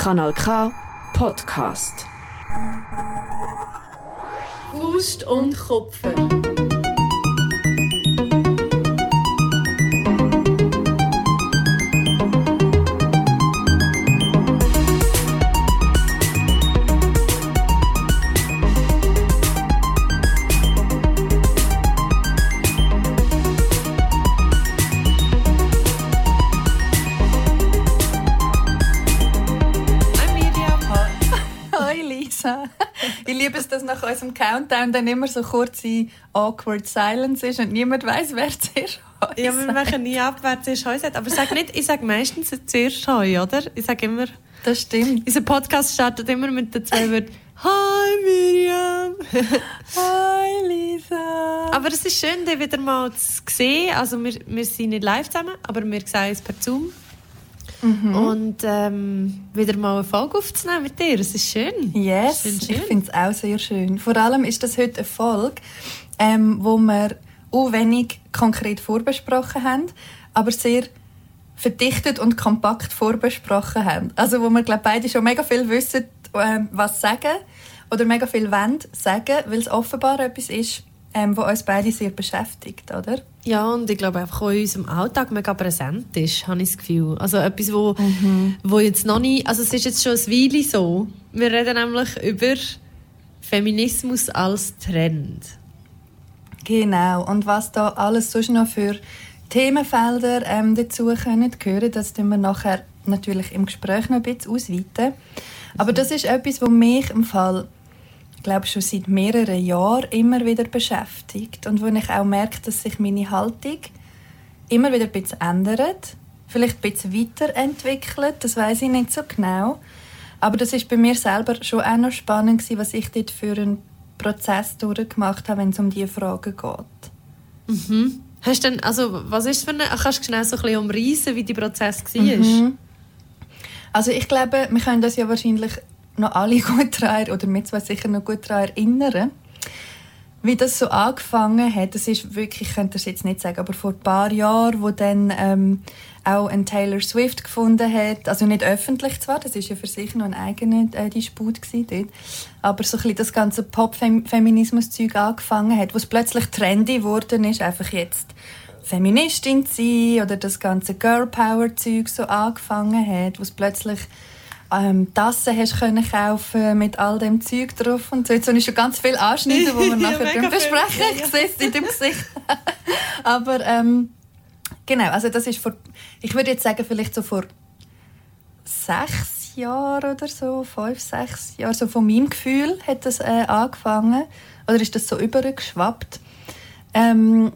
Kanal K Podcast. Faust und Kopfen. Unserem Countdown dann immer so kurze awkward Silence ist und niemand weiß, wer zuerst Heu Ja, wir sagt. machen nie ab, wer zuerst Heu sagt. Aber sag nicht, ich sage meistens zuerst Heu, oder? Ich sage immer, Das stimmt. unser Podcast startet immer mit den zwei Wörtern Hi Miriam. Hi Lisa. aber es ist schön, dich wieder mal zu sehen. Also wir, wir sind nicht live zusammen, aber wir sehen uns per Zoom. Und ähm, wieder mal eine Folge aufzunehmen mit dir. Es ist schön. Yes, Schön, schön. ich finde es auch sehr schön. Vor allem ist das heute eine Folge, ähm, wo wir auch wenig konkret vorbesprochen haben, aber sehr verdichtet und kompakt vorbesprochen haben. Also wo wir glaube beide schon mega viel wissen, ähm, was sagen oder mega viel wollen sagen, weil es offenbar etwas ist, ähm, was uns beide sehr beschäftigt, oder? Ja, und ich glaube einfach auch in unserem Alltag mega präsent ist, habe ich das Gefühl. Also etwas, wo, wo jetzt noch nicht, also es ist jetzt schon ein Weile so. Wir reden nämlich über Feminismus als Trend. Genau. Und was da alles sonst noch für Themenfelder ähm, dazu können gehören, das tun wir nachher natürlich im Gespräch noch ein bisschen ausweiten. Aber das ist etwas, was mich im Fall, glaube schon seit mehreren Jahren immer wieder beschäftigt und wo ich auch merke, dass sich meine Haltung immer wieder ein bisschen ändert, vielleicht ein bisschen weiterentwickelt, das weiß ich nicht so genau. Aber das ist bei mir selber schon auch noch spannend gewesen, was ich dort für einen Prozess durchgemacht habe, wenn es um diese Fragen geht. Hast du denn, also was ist für eine, kannst du schnell so ein bisschen umreißen, wie der Prozess war? Mhm. Also ich glaube, wir können das ja wahrscheinlich noch alle gut daran, oder wir zwei sicher noch gut daran erinnern, wie das so angefangen hat. Das ist wirklich, ich könnte das jetzt nicht sagen, aber vor ein paar Jahren, wo dann ähm, auch ein Taylor Swift gefunden hat, also nicht öffentlich zwar, das ist ja für sich noch ein eigener äh, Disput gewesen dort, aber so ein bisschen das ganze Pop-Feminismus-Zeug angefangen hat, wo es plötzlich trendy geworden ist, einfach jetzt Feministin zu sein oder das ganze Girl Power Zeug so angefangen hat, wo es plötzlich ähm, Tassen hast können kaufen mit all dem Zeug drauf und so. Jetzt habe ich schon ganz viel anschneiden, wo wir Ja, nachher ja, ja. Ich sehe es in dem Gesicht. Aber ähm, genau, also das ist vor, ich würde jetzt sagen vielleicht so vor sechs Jahren oder so, fünf, sechs Jahre, so von meinem Gefühl hat das äh, angefangen oder ist das so übergeschwappt. Ähm,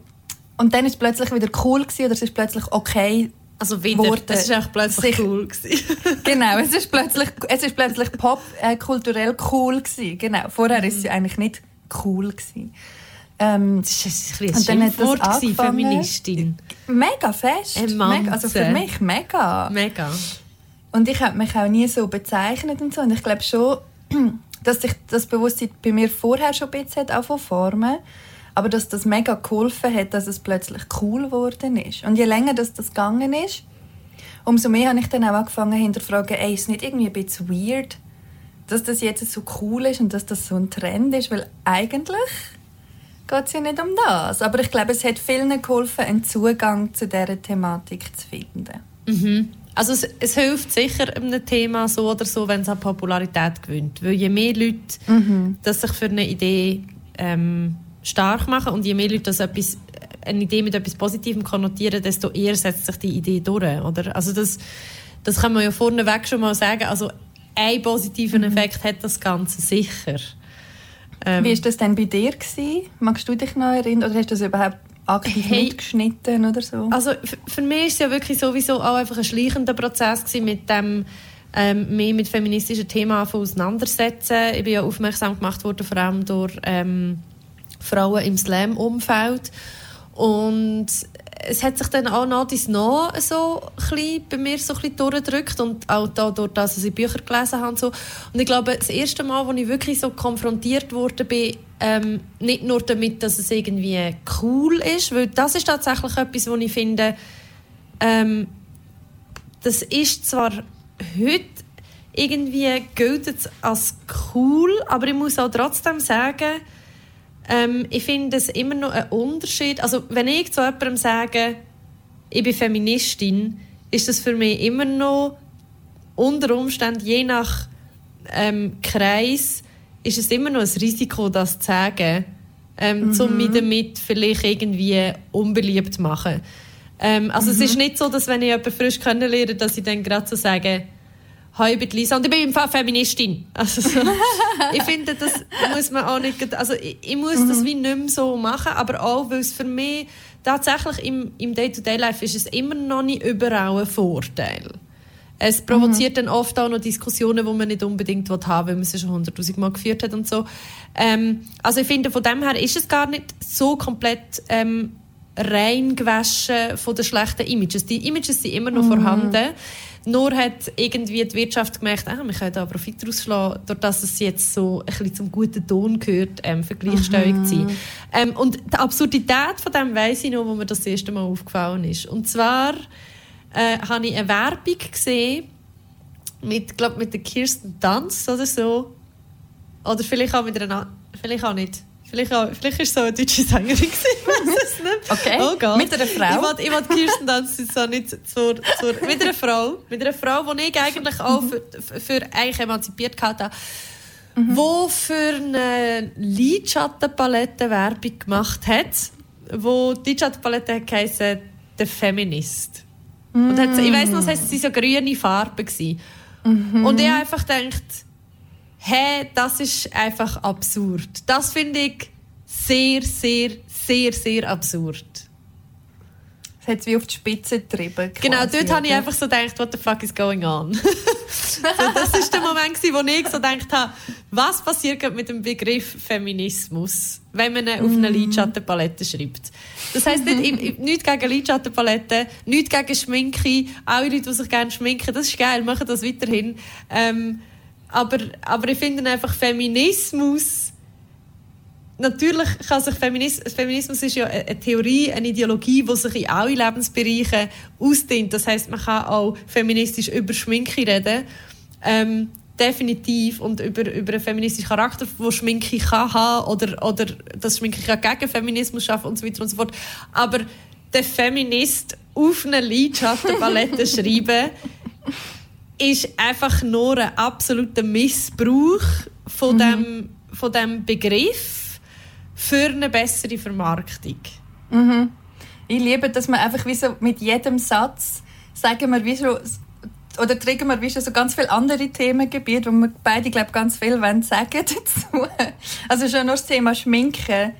und dann ist es plötzlich wieder cool gewesen, oder es ist plötzlich okay. Also wieder, Worte. das war plötzlich Sich- cool. Gewesen. Genau, es ist plötzlich, es ist plötzlich pop äh, kulturell cool gewesen. Genau, vorher ist sie eigentlich nicht cool gewesen. Ähm, Das ist ein, ein Schimpfwort, gewesen, angefangen- Feministin. mega fest. Mega, also für mich mega. Mega. Und ich habe mich auch nie so bezeichnet und so. Und ich glaube schon, dass sich das Bewusstsein bei mir vorher schon ein bisschen hat angefangen zu formen. Aber dass das mega geholfen hat, dass es plötzlich cool geworden ist. Und je länger das, das gegangen ist, umso mehr habe ich dann auch angefangen hinterfragen, ey, ist es nicht irgendwie ein bisschen weird, dass das jetzt so cool ist und dass das so ein Trend ist? Weil eigentlich geht es ja nicht um das. Aber ich glaube, es hat vielen geholfen, einen Zugang zu dieser Thematik zu finden. Also es, es hilft sicher einem Thema so oder so, wenn es an Popularität gewinnt. Weil je mehr Leute das sich für eine Idee ähm, stark machen und je mehr Leute das etwas, eine Idee mit etwas Positivem konnotieren, desto eher setzt sich die Idee durch. Oder? Also das, das kann man ja vorneweg schon mal sagen. Also einen positiven Effekt hat das Ganze sicher. Ähm, Wie war das denn bei dir? Gewesen? Magst du dich noch erinnern? Oder hast du das überhaupt aktiv Hey. mitgeschnitten oder so? Also für mich war es ja wirklich sowieso auch einfach ein schleichender Prozess gewesen, mit dem ähm, mich mit feministischen Themen auseinandersetzen. Ich bin ja aufmerksam gemacht worden, vor allem durch ähm, Frauen im Slam-Umfeld. Und es hat sich dann auch nach dies noch so ein bei mir so ein durchgedrückt und auch dadurch, dass ich Bücher gelesen habe. und So. Und ich glaube, das erste Mal, als ich wirklich so konfrontiert wurde, bin, ähm, nicht nur damit, dass es irgendwie cool ist, weil das ist tatsächlich etwas, wo ich finde, ähm, das ist zwar heute irgendwie gilt als cool, aber ich muss auch trotzdem sagen, ähm, ich finde es immer noch ein Unterschied. Also wenn ich zu jemandem sage, ich bin Feministin, ist das für mich immer noch unter Umständen, je nach ähm, Kreis, ist es immer noch ein Risiko, das zu sagen, ähm, mhm. um mich damit vielleicht irgendwie unbeliebt zu machen. Ähm, also mhm. es ist nicht so, dass wenn ich jemanden frisch kennenlerne, dass ich dann gerade so sage, «Hi, ich bin Lisa und ich bin im Fall Feministin». Also so, ich finde, das muss man auch nicht... Also ich, ich muss mhm. das wie nicht mehr so machen, aber auch, weil es für mich tatsächlich im, im Day-to-Day-Life ist es immer noch nicht überall ein Vorteil. Es provoziert mhm. dann oft auch noch Diskussionen, die man nicht unbedingt haben will, weil man sie schon hunderttausend Mal geführt hat und so. Ähm, also ich finde, von dem her ist es gar nicht so komplett ähm, reingewaschen von den schlechten Images. Die Images sind immer noch mhm. vorhanden. Nur hat irgendwie die Wirtschaft gemerkt, ah, wir können da Profit daraus schlagen, dadurch, dass es jetzt so ein bisschen zum guten Ton gehört, ähm, für Gleichstellung zu sein. Ähm, und die Absurdität von dem weiss ich noch, wo mir das erste Mal aufgefallen ist. Und zwar äh, habe ich eine Werbung gesehen mit, glaub, mit der Kirsten Dunst oder so. Oder vielleicht auch mit einer, vielleicht auch nicht. Vielleicht, auch, vielleicht ist es so eine deutsche Sängerin nicht. Okay, oh Gott. mit einer Frau? Ich wollte Kirsten Dunst so nicht zur, zur, mit einer Frau. Mit einer Frau, die ich eigentlich auch für, für eigentlich emanzipiert hatte. Mhm. wo für eine Lidschattenpalette Werbung gemacht hat, wo die Lidschattenpalette heisst «The Feminist». Mm. Und hat, ich weiss noch, es waren so grüne Farben. Mhm. Und ich habe einfach gedacht, hey, das ist einfach absurd. Das finde ich sehr, sehr, sehr, sehr absurd. Das hat es wie auf die Spitze getrieben. Genau, dort habe ich einfach so gedacht, what the fuck is going on? so, das war der Moment, wo ich so gedacht habe, was passiert mit dem Begriff Feminismus, wenn man ihn auf eine mm. Lidschattenpalette schreibt. Das heisst nicht, nichts gegen Lidschattenpaletten, nichts gegen Schminke, alle Leute, die sich gerne schminken, das ist geil, machen das weiterhin. Ähm, aber, aber ich finde einfach Feminismus natürlich kann sich Feminismus, Feminismus ist ja eine Theorie, eine Ideologie, die sich in alle Lebensbereiche ausdehnt. Das heißt, man kann auch feministisch über Schminke reden. Ähm, definitiv und über, über einen feministischen Charakter, wo Schminke kann haben oder, oder dass Schminke kann gegen Feminismus schaffen und so weiter und so fort. Aber der Feminist auf einer Lidschattenpalette schreiben, ist einfach nur ein absoluter Missbrauch von, mhm. dem, von dem Begriff für eine bessere Vermarktung. Mhm. Ich liebe, dass man einfach wie so mit jedem Satz sagen wir wie so oder trägen wir wie schon so ganz viele andere Themengebiete, wo wir beide glaube ganz viel wollen sagen dazu. Also schon nur das Thema Schminken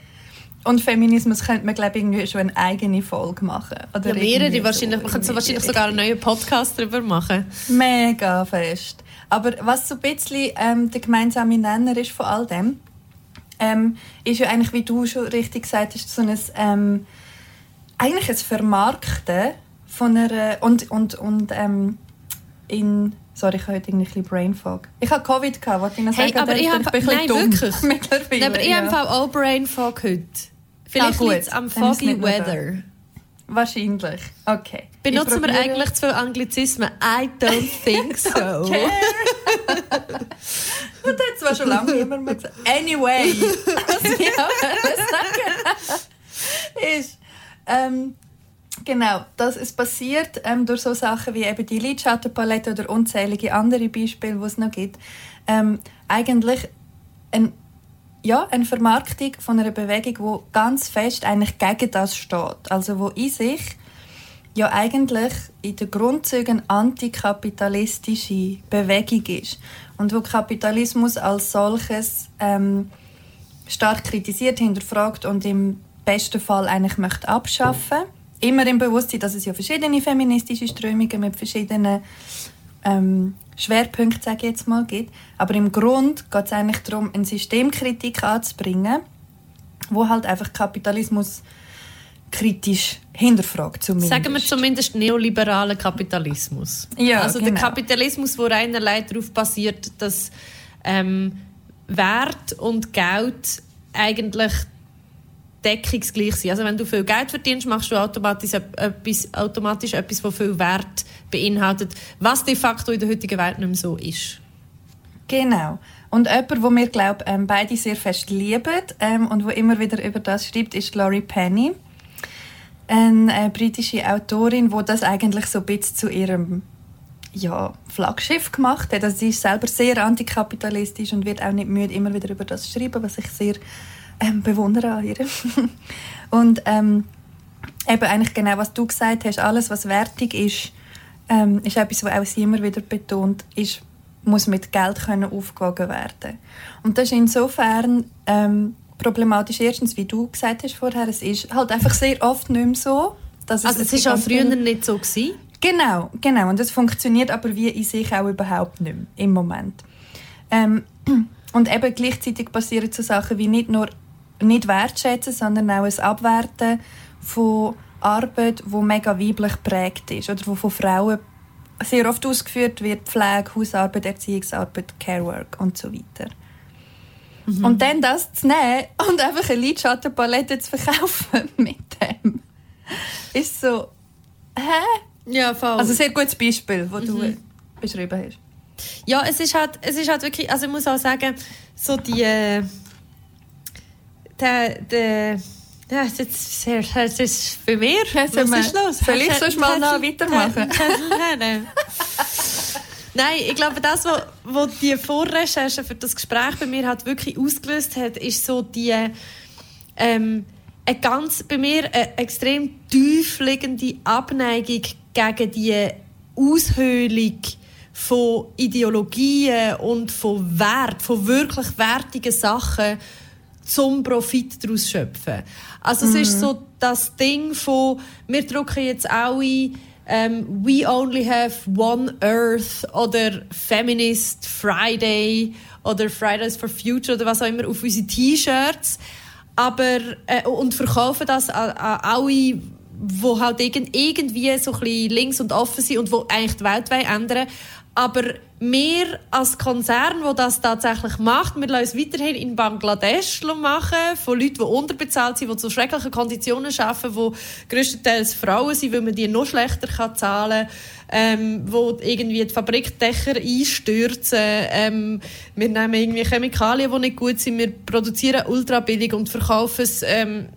und Feminismus könnte man glaube ich schon eine eigene Folge machen. Oder ja, mehrere wahrscheinlich. Man könnte wahrscheinlich sogar einen neuen Podcast darüber machen. Mega fest. Aber was so ein bisschen ähm, der gemeinsame Nenner ist von all dem, ähm, ist ja eigentlich, wie du schon richtig gesagt hast, so ein, ähm, eigentlich ein Vermarkten von einer und, und, und ähm, in Sorry, ich habe heute ein bisschen Brain Fog. Ich habe Covid gehabt, wollte ich noch sagen. Hey, aber ich, habe, ich nein, wirklich. Nein, aber ich ja. habe auch Brain Fog heute. Vielleicht ja, liegt es am foggy weather. Wahrscheinlich. Okay. Benutzen wir eigentlich zwei Anglizismen? I don't think so. okay. Und hat zwar schon lange immer mal gesagt. Anyway. Was ich sagen ist, ähm, Genau, das ist passiert ähm, durch so Sachen wie eben die Lidschattenpalette oder unzählige andere Beispiele, die es noch gibt. Ähm, eigentlich ein, ja, eine Vermarktung von einer Bewegung, die ganz fest eigentlich gegen das steht. Also wo in sich ja eigentlich in den Grundzügen antikapitalistische Bewegung ist und wo Kapitalismus als solches ähm, stark kritisiert, hinterfragt und im besten Fall eigentlich möchte abschaffen immer im Bewusstsein, dass es ja verschiedene feministische Strömungen mit verschiedenen ähm, Schwerpunkten, sage ich jetzt mal, gibt. Aber im Grund geht es eigentlich darum, eine Systemkritik anzubringen, wo halt einfach Kapitalismus kritisch hinterfragt. Zumindest. Sagen wir zumindest neoliberalen Kapitalismus. Ja, also genau. der Kapitalismus, wo einerlei darauf basiert, dass ähm, Wert und Geld eigentlich deckungsgleich sein. Also wenn du viel Geld verdienst, machst du automatisch etwas, automatisch etwas, das viel Wert beinhaltet, was de facto in der heutigen Welt nicht mehr so ist. Genau. Und jemand, wo wir glaube ähm, beide sehr fest lieben ähm, und wo immer wieder über das schreibt, ist Laurie Penny, eine äh, britische Autorin, wo das eigentlich so ein bisschen zu ihrem ja, Flaggschiff gemacht hat. Also sie ist selber sehr antikapitalistisch und wird auch nicht müde, immer wieder über das zu schreiben, was ich sehr ähm, bewundere an ihr. und ähm, eben eigentlich genau, was du gesagt hast, alles, was wertig ist, ähm, ist etwas, was auch sie immer wieder betont, ist, muss mit Geld können aufgewogen werden. Und das ist insofern ähm, problematisch. Erstens, wie du gesagt hast vorher, es ist halt einfach sehr oft nicht mehr so. Dass es also es ist auch früher nicht so gewesen? Genau, genau. Und es funktioniert aber wie in sich auch überhaupt nicht mehr im Moment. Ähm, und eben gleichzeitig passieren so Sachen wie nicht nur nicht wertschätzen, sondern auch ein Abwerten von Arbeit, die mega weiblich geprägt ist oder wo von Frauen sehr oft ausgeführt wird, Pflege, Hausarbeit, Erziehungsarbeit, Carework und so weiter. Mhm. Und dann das zu nehmen und einfach eine Lidschattenpalette zu verkaufen mit dem, ist so, hä? Ja, voll. Also ein sehr gutes Beispiel, das mhm. du beschrieben hast. Ja, es ist halt, es ist halt wirklich, also ich muss auch sagen, so die, äh, der, der, ja, das ist, sehr, das ist für mich. Was ist los? Soll ich sonst mal noch weitermachen? Nein, ich glaube, das, was, was die Vorrecherche für das Gespräch bei mir hat wirklich ausgelöst hat, ist so die ähm, eine ganz bei mir eine extrem tiefliegende Abneigung gegen die Aushöhlung von Ideologien und von Wert, von wirklich wertigen Sachen zum Profit daraus schöpfen. Also mhm. es ist mhm. so das Ding von, wir drucken jetzt alle ähm, We only have one Earth oder Feminist Friday oder Fridays for Future oder was auch immer auf unsere T-Shirts. Aber äh, und verkaufen das an, an alle wo halt irgendwie so ein bisschen links und offen sind und wo eigentlich die Welt ändern. Aber wir als Konzern, wo das tatsächlich macht, wir lassen es weiterhin in Bangladesch machen, von Leuten, die unterbezahlt sind, die zu schrecklichen Konditionen arbeiten, die größtenteils Frauen sind, weil man die noch schlechter kann zahlen kann, ähm, wo irgendwie die Fabrikdächer einstürzen. Ähm, wir nehmen irgendwie Chemikalien, die nicht gut sind, wir produzieren ultra billig und verkaufen es ähm,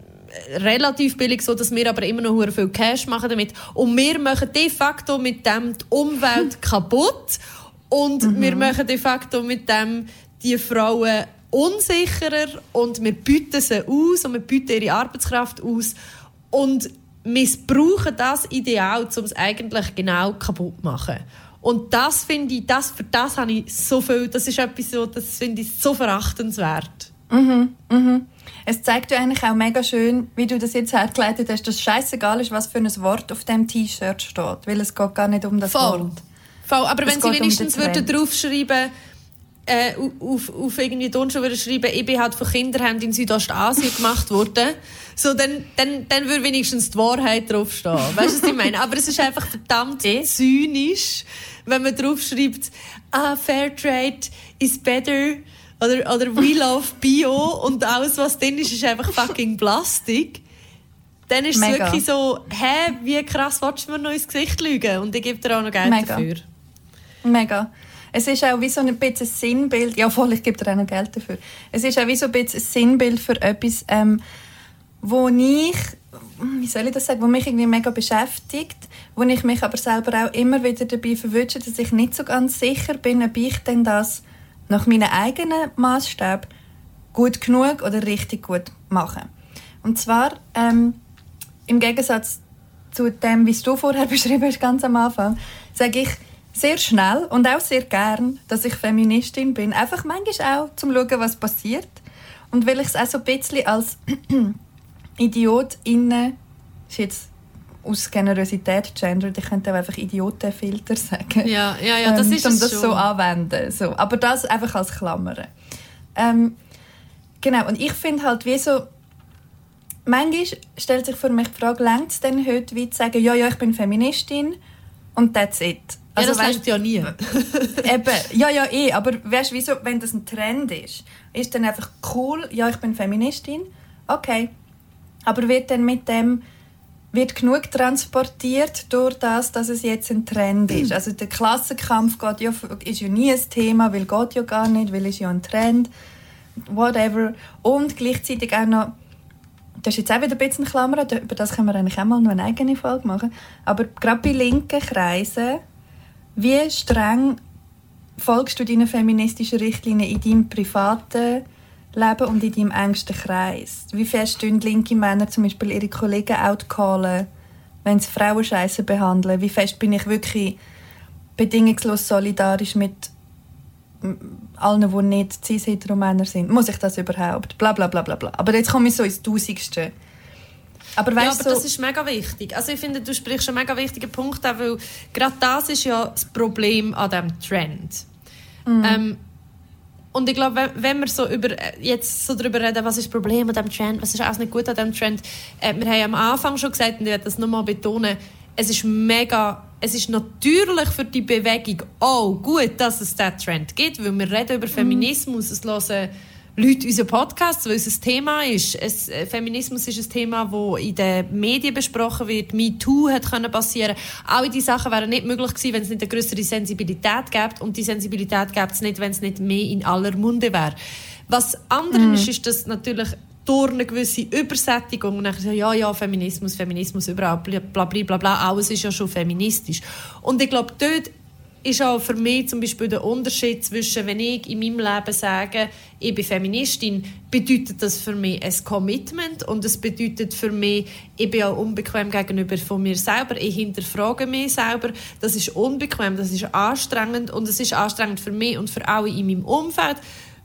relativ billig, so dass wir aber immer noch viel Cash machen damit. Und wir machen de facto mit dem die Umwelt kaputt und mhm. wir machen de facto mit dem die Frauen unsicherer und wir bieten sie aus und wir bieten ihre Arbeitskraft aus und missbrauchen das Ideal, um es eigentlich genau kaputt zu machen. Und das finde ich, das, für das habe ich so viel, das ist etwas so, das finde ich so verachtenswert. Mhm, mhm. Es zeigt ja eigentlich auch mega schön, wie du das jetzt hergeleitet hast, dass es scheißegal ist, was für ein Wort auf dem T-Shirt steht, weil es geht gar nicht um das Voll. Wort. Voll. Aber es wenn sie wenigstens um würden draufschreiben äh, auf, auf irgendwie Turnschuhe würden schreiben, ich bin halt von Kinderhänden in Südostasien gemacht worden, so, dann, dann, dann würde wenigstens die Wahrheit draufstehen. Weißt du, was ich meine? Aber es ist einfach verdammt zynisch, wenn man draufschreibt, ah, Fairtrade is better oder, oder We Love Bio und alles, was drin ist, ist einfach fucking Plastik. Dann ist es wirklich so, hä, wie krass willst du mir noch ins Gesicht lügen? Und ich gebe dir auch noch Geld Mega. dafür. Mega. Es ist auch wie so ein bisschen Sinnbild, ja voll, ich gebe dir auch noch Geld dafür. Es ist auch wie so ein bisschen Sinnbild für etwas, ähm, wo ich, wie soll ich das sagen, wo mich irgendwie mega beschäftigt, wo ich mich aber selber auch immer wieder dabei verwünsche, dass ich nicht so ganz sicher bin, ob ich denn das nach meinen eigenen Maßstab gut genug oder richtig gut machen. Und zwar ähm, im Gegensatz zu dem, wie du vorher beschrieben hast, ganz am Anfang, sage ich sehr schnell und auch sehr gern, dass ich Feministin bin. Einfach manchmal auch, zum schauen, was passiert. Und weil ich es auch so ein bisschen als Idiot innen, ist jetzt aus Generosität gendert. Ich könnte auch einfach Idiotenfilter sagen. Ja, ja, ja, das ähm, ist um das schon. so anwenden. So. Aber das einfach als Klammer. Ähm, genau, und ich finde halt wie so, manchmal stellt sich für mich die Frage, längt es denn heute, wie zu sagen, ja, ja, ich bin Feministin und that's it. Also, ja, das weißt du ja nie. eben, ja, ja, eh, aber weißt du, wenn das ein Trend ist, ist dann einfach cool, ja, ich bin Feministin, okay. Aber wird dann mit dem wird genug transportiert durch das, dass es jetzt ein Trend ist. Also der Klassenkampf geht ja, ist ja nie ein Thema, weil geht ja gar nicht, weil es ja ein Trend, whatever. Und gleichzeitig auch noch, das ist jetzt auch wieder ein bisschen Klammer, über das können wir eigentlich auch mal noch eine eigene Folge machen, aber gerade bei linken Kreisen, wie streng folgst du deinen feministischen Richtlinien in deinem privaten Leben und in deinem engsten Kreis? Wie fest tun linke Männer zum Beispiel ihre Kollegen outcallen, wenn sie Frauen scheiße behandeln? Wie fest bin ich wirklich bedingungslos solidarisch mit allen, die nicht cis Männer sind? Muss ich das überhaupt? Bla bla bla bla bla. Aber jetzt komme ich so ins Tausigste. Aber, weißt, ja, aber so das ist mega wichtig. Also ich finde, du sprichst einen mega wichtigen Punkt an, weil gerade das ist ja das Problem an diesem Trend. Mhm. Ähm, und ich glaube, wenn wir so über, jetzt so darüber reden, was ist das Problem an diesem Trend, was ist alles nicht gut an diesem Trend, äh, wir haben am Anfang schon gesagt, und ich werde das nochmal betonen, es ist mega, es ist natürlich für die Bewegung auch gut, dass es diesen Trend gibt, weil wir reden über mhm. Feminismus, es hören Leute unseren Podcast, weil es ein Thema ist. Es, äh, Feminismus ist ein Thema, das in den Medien besprochen wird. MeToo hat können passieren. All diese Sachen wären nicht möglich gewesen, wenn es nicht eine größere Sensibilität gäbe. Und die Sensibilität gäbe es nicht, wenn es nicht mehr in aller Munde wäre. Was anderen mm. ist, ist, dass natürlich durch eine gewisse Übersättigung und dann so, ja, ja, Feminismus, Feminismus, überall, bla, bla, bla, bla, alles ist ja schon feministisch. Und ich glaube, dort ist auch für mich zum Beispiel der Unterschied zwischen, wenn ich in meinem Leben sage, ich bin Feministin, bedeutet das für mich ein Commitment und es bedeutet für mich, ich bin auch unbequem gegenüber von mir selber, ich hinterfrage mich selber, das ist unbequem, das ist anstrengend und es ist anstrengend für mich und für alle in meinem Umfeld,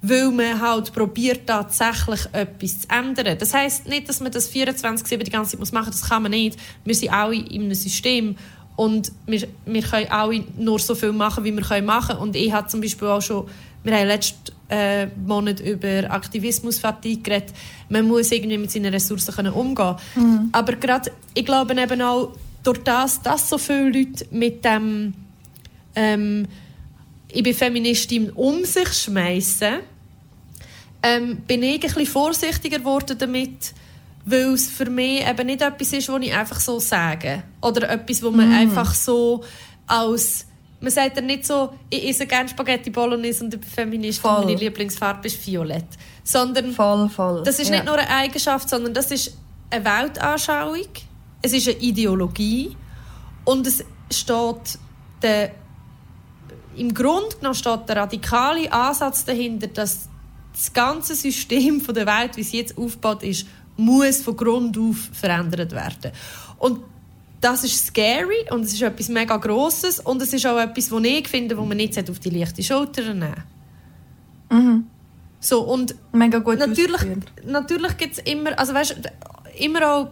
weil man halt probiert tatsächlich etwas zu ändern. Das heißt nicht, dass man das 24/7 die ganze Zeit machen muss, das kann man nicht. Wir sind alle in einem System und wir, wir können alle nur so viel machen, wie wir können machen Und ich habe zum Beispiel auch schon, wir haben letzten äh, Monat über Aktivismusfatigue geredet. Man muss irgendwie mit seinen Ressourcen können umgehen mhm. Aber gerade, ich glaube eben auch, durch das, dass so viele Leute mit dem ähm, ich bin Feministin um sich schmeißen, ähm, bin ich ein bisschen vorsichtiger geworden damit, weil es für mich eben nicht etwas ist, was ich einfach so sage. Oder etwas, wo man mm. einfach so als... Man sagt ja nicht so, ich esse gerne Spaghetti Bolognese und ich bin Feminist voll. und meine Lieblingsfarbe ist Violett. Sondern voll, voll. das ist ja. nicht nur eine Eigenschaft, sondern das ist eine Weltanschauung, es ist eine Ideologie und es steht der, im Grunde genommen steht der radikale Ansatz dahinter, dass das ganze System von der Welt, wie es jetzt aufgebaut ist, muss von Grund auf verändert werden. Und das ist scary und es ist etwas mega Grosses und es ist auch etwas, was ich finde, wo man nicht auf die leichte Schulter nehmen mhm. So, und mega gut natürlich, natürlich gibt es immer, also weißt, immer auch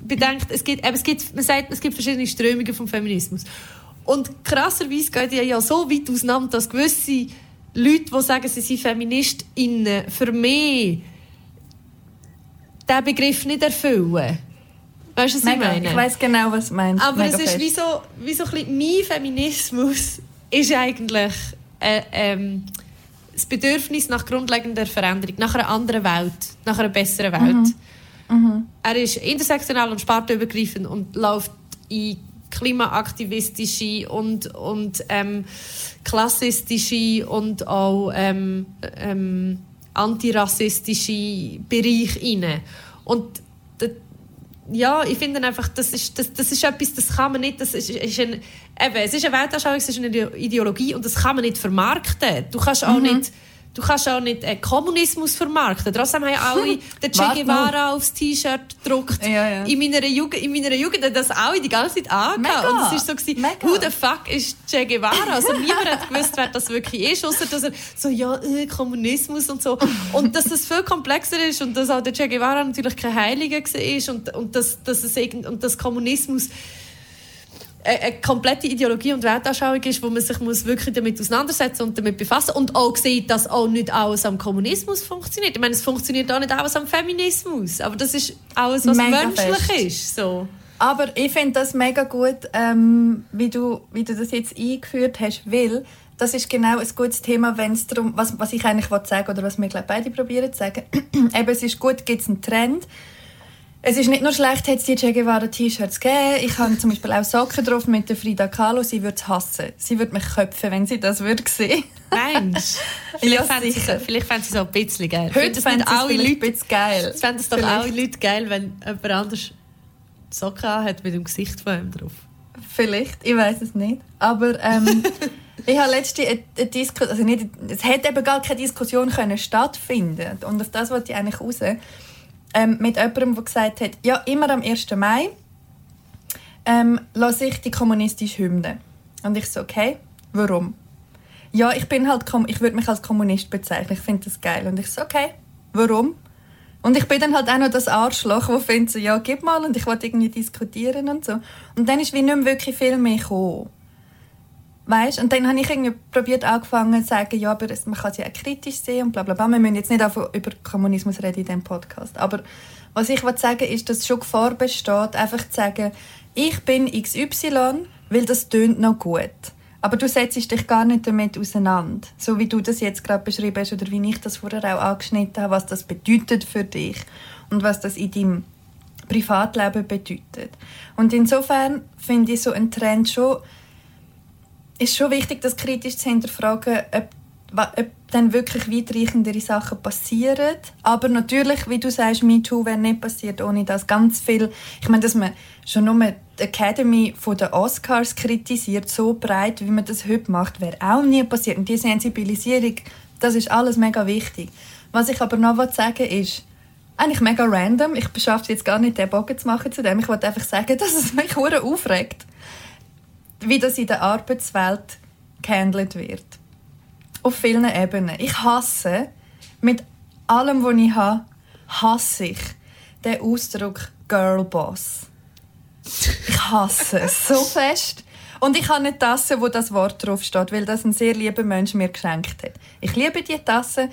bedenkt, es gibt, eben, es gibt, man sagt, es gibt verschiedene Strömungen vom Feminismus. Und krasserweise geht ja, ja so weit auseinander, dass gewisse Leute, die sagen, sie sind Feministinnen, für mich diesen Begriff nicht erfüllen. Weißt du, was Mega. ich meine? Ich weiß genau, was du meinst. Aber Mega es ist wie so, wie so ein bisschen, mein Feminismus ist eigentlich äh, ähm, das Bedürfnis nach grundlegender Veränderung, nach einer anderen Welt, nach einer besseren Welt. Mhm. Mhm. Er ist intersektional und spartenübergreifend und läuft in klimaaktivistische und, und ähm, klassistische und auch ähm, ähm, antirassistische Bereich rein. Und ja, ich finde einfach, das ist, das, das ist etwas, das kann man nicht, das ist, ist ein, eben, es ist eine Weltanschauung, es ist eine Ideologie und das kann man nicht vermarkten. Du kannst auch mhm. nicht Du kannst auch nicht äh, Kommunismus vermarkten. Trotzdem haben alle den Che Guevara aufs T-Shirt gedruckt. Ja, ja. In, meiner Jugend, in meiner Jugend hat das alle die ganze Zeit angehabt. Und es war so, gewesen, who the fuck ist Che Guevara? Also niemand hat gewusst, wer das wirklich ist, außer dass er so, ja, äh, Kommunismus und so. Und dass das viel komplexer ist und dass auch der Che Guevara natürlich kein Heiliger war und, und, dass, dass es, und dass Kommunismus eine komplette Ideologie und Weltanschauung ist, wo man sich muss wirklich damit auseinandersetzen und damit befassen und auch sieht, dass auch nicht alles am Kommunismus funktioniert. Ich meine, es funktioniert auch nicht alles am Feminismus, aber das ist alles, was mega menschlich fest. ist. So. Aber ich finde das mega gut, ähm, wie, du, wie du das jetzt eingeführt hast, weil das ist genau ein gutes Thema, wenn es darum, was, was ich eigentlich sagen oder was wir glaub, beide probieren zu sagen. Eben, es ist gut, gibt es einen Trend, Es ist nicht nur schlecht, hat es die Che Guevara T-Shirts gegeben. Ich habe zum Beispiel auch Socken drauf mit der Frida Kahlo. Sie würde es hassen. Sie würde mich köpfen, wenn sie das würde sehen. Mensch. Ja, Vielleicht fände sie, sicher. vielleicht fände sie es auch ein bisschen geil. Heute fänden alle Leute, ein bisschen geil. es fänden es doch alle Leute geil, wenn jemand anders Socken hat mit dem Gesicht von ihm drauf. Vielleicht, ich weiß es nicht. Aber ähm, ich habe letzte eine, eine Diskussion, also nicht, es hätte eben gar keine Diskussion können stattfinden Und auf das wollte ich eigentlich raus. Ähm, mit jemandem, der gesagt hat, ja, immer am 1. Mai ähm, lasse ich die kommunistische Hymne. Und ich so, okay, warum? Ja, ich bin halt, ich würde mich als Kommunist bezeichnen, ich finde das geil. Und ich so, okay, warum? Und ich bin dann halt auch noch das Arschloch, das findet so, ja, gib mal und ich wollte irgendwie diskutieren und so. Und dann ist wie nicht mehr wirklich viel mehr gekommen. Weißt? Und dann habe ich irgendwie probiert angefangen zu sagen, ja, aber man kann ja auch kritisch sehen und bla bla bla. Wir müssen jetzt nicht über Kommunismus reden in diesem Podcast. Aber was ich sagen ist, dass schon Gefahr besteht, einfach zu sagen, ich bin XY, weil das tönt noch gut. Aber du setzt dich gar nicht damit auseinander. So wie du das jetzt gerade beschrieben hast oder wie ich das vorher auch angeschnitten habe, was das bedeutet für dich und was das in deinem Privatleben bedeutet. Und insofern finde ich so einen Trend schon ist schon wichtig, das kritisch zu hinterfragen, ob, ob dann wirklich weitreichendere Sachen passieren. Aber natürlich, wie du sagst, MeToo wäre nicht passiert ohne das ganz viel. Ich meine, dass man schon nur die Academy von den Oscars kritisiert, so breit, wie man das heute macht, wäre auch nie passiert. Und die Sensibilisierung, das ist alles mega wichtig. Was ich aber noch sagen will, ist, eigentlich mega random. Ich beschaffe jetzt gar nicht, den Bogen zu machen zu dem. Ich wollte einfach sagen, dass es mich aufregt wie das in der Arbeitswelt gehandelt wird. Auf vielen Ebenen. Ich hasse, mit allem, was ich habe, hasse ich den Ausdruck Girlboss. Ich hasse es so fest. Und ich habe eine Tasse, wo das Wort drauf steht, weil das ein sehr lieber Mensch mir geschenkt hat. Ich liebe die Tasse.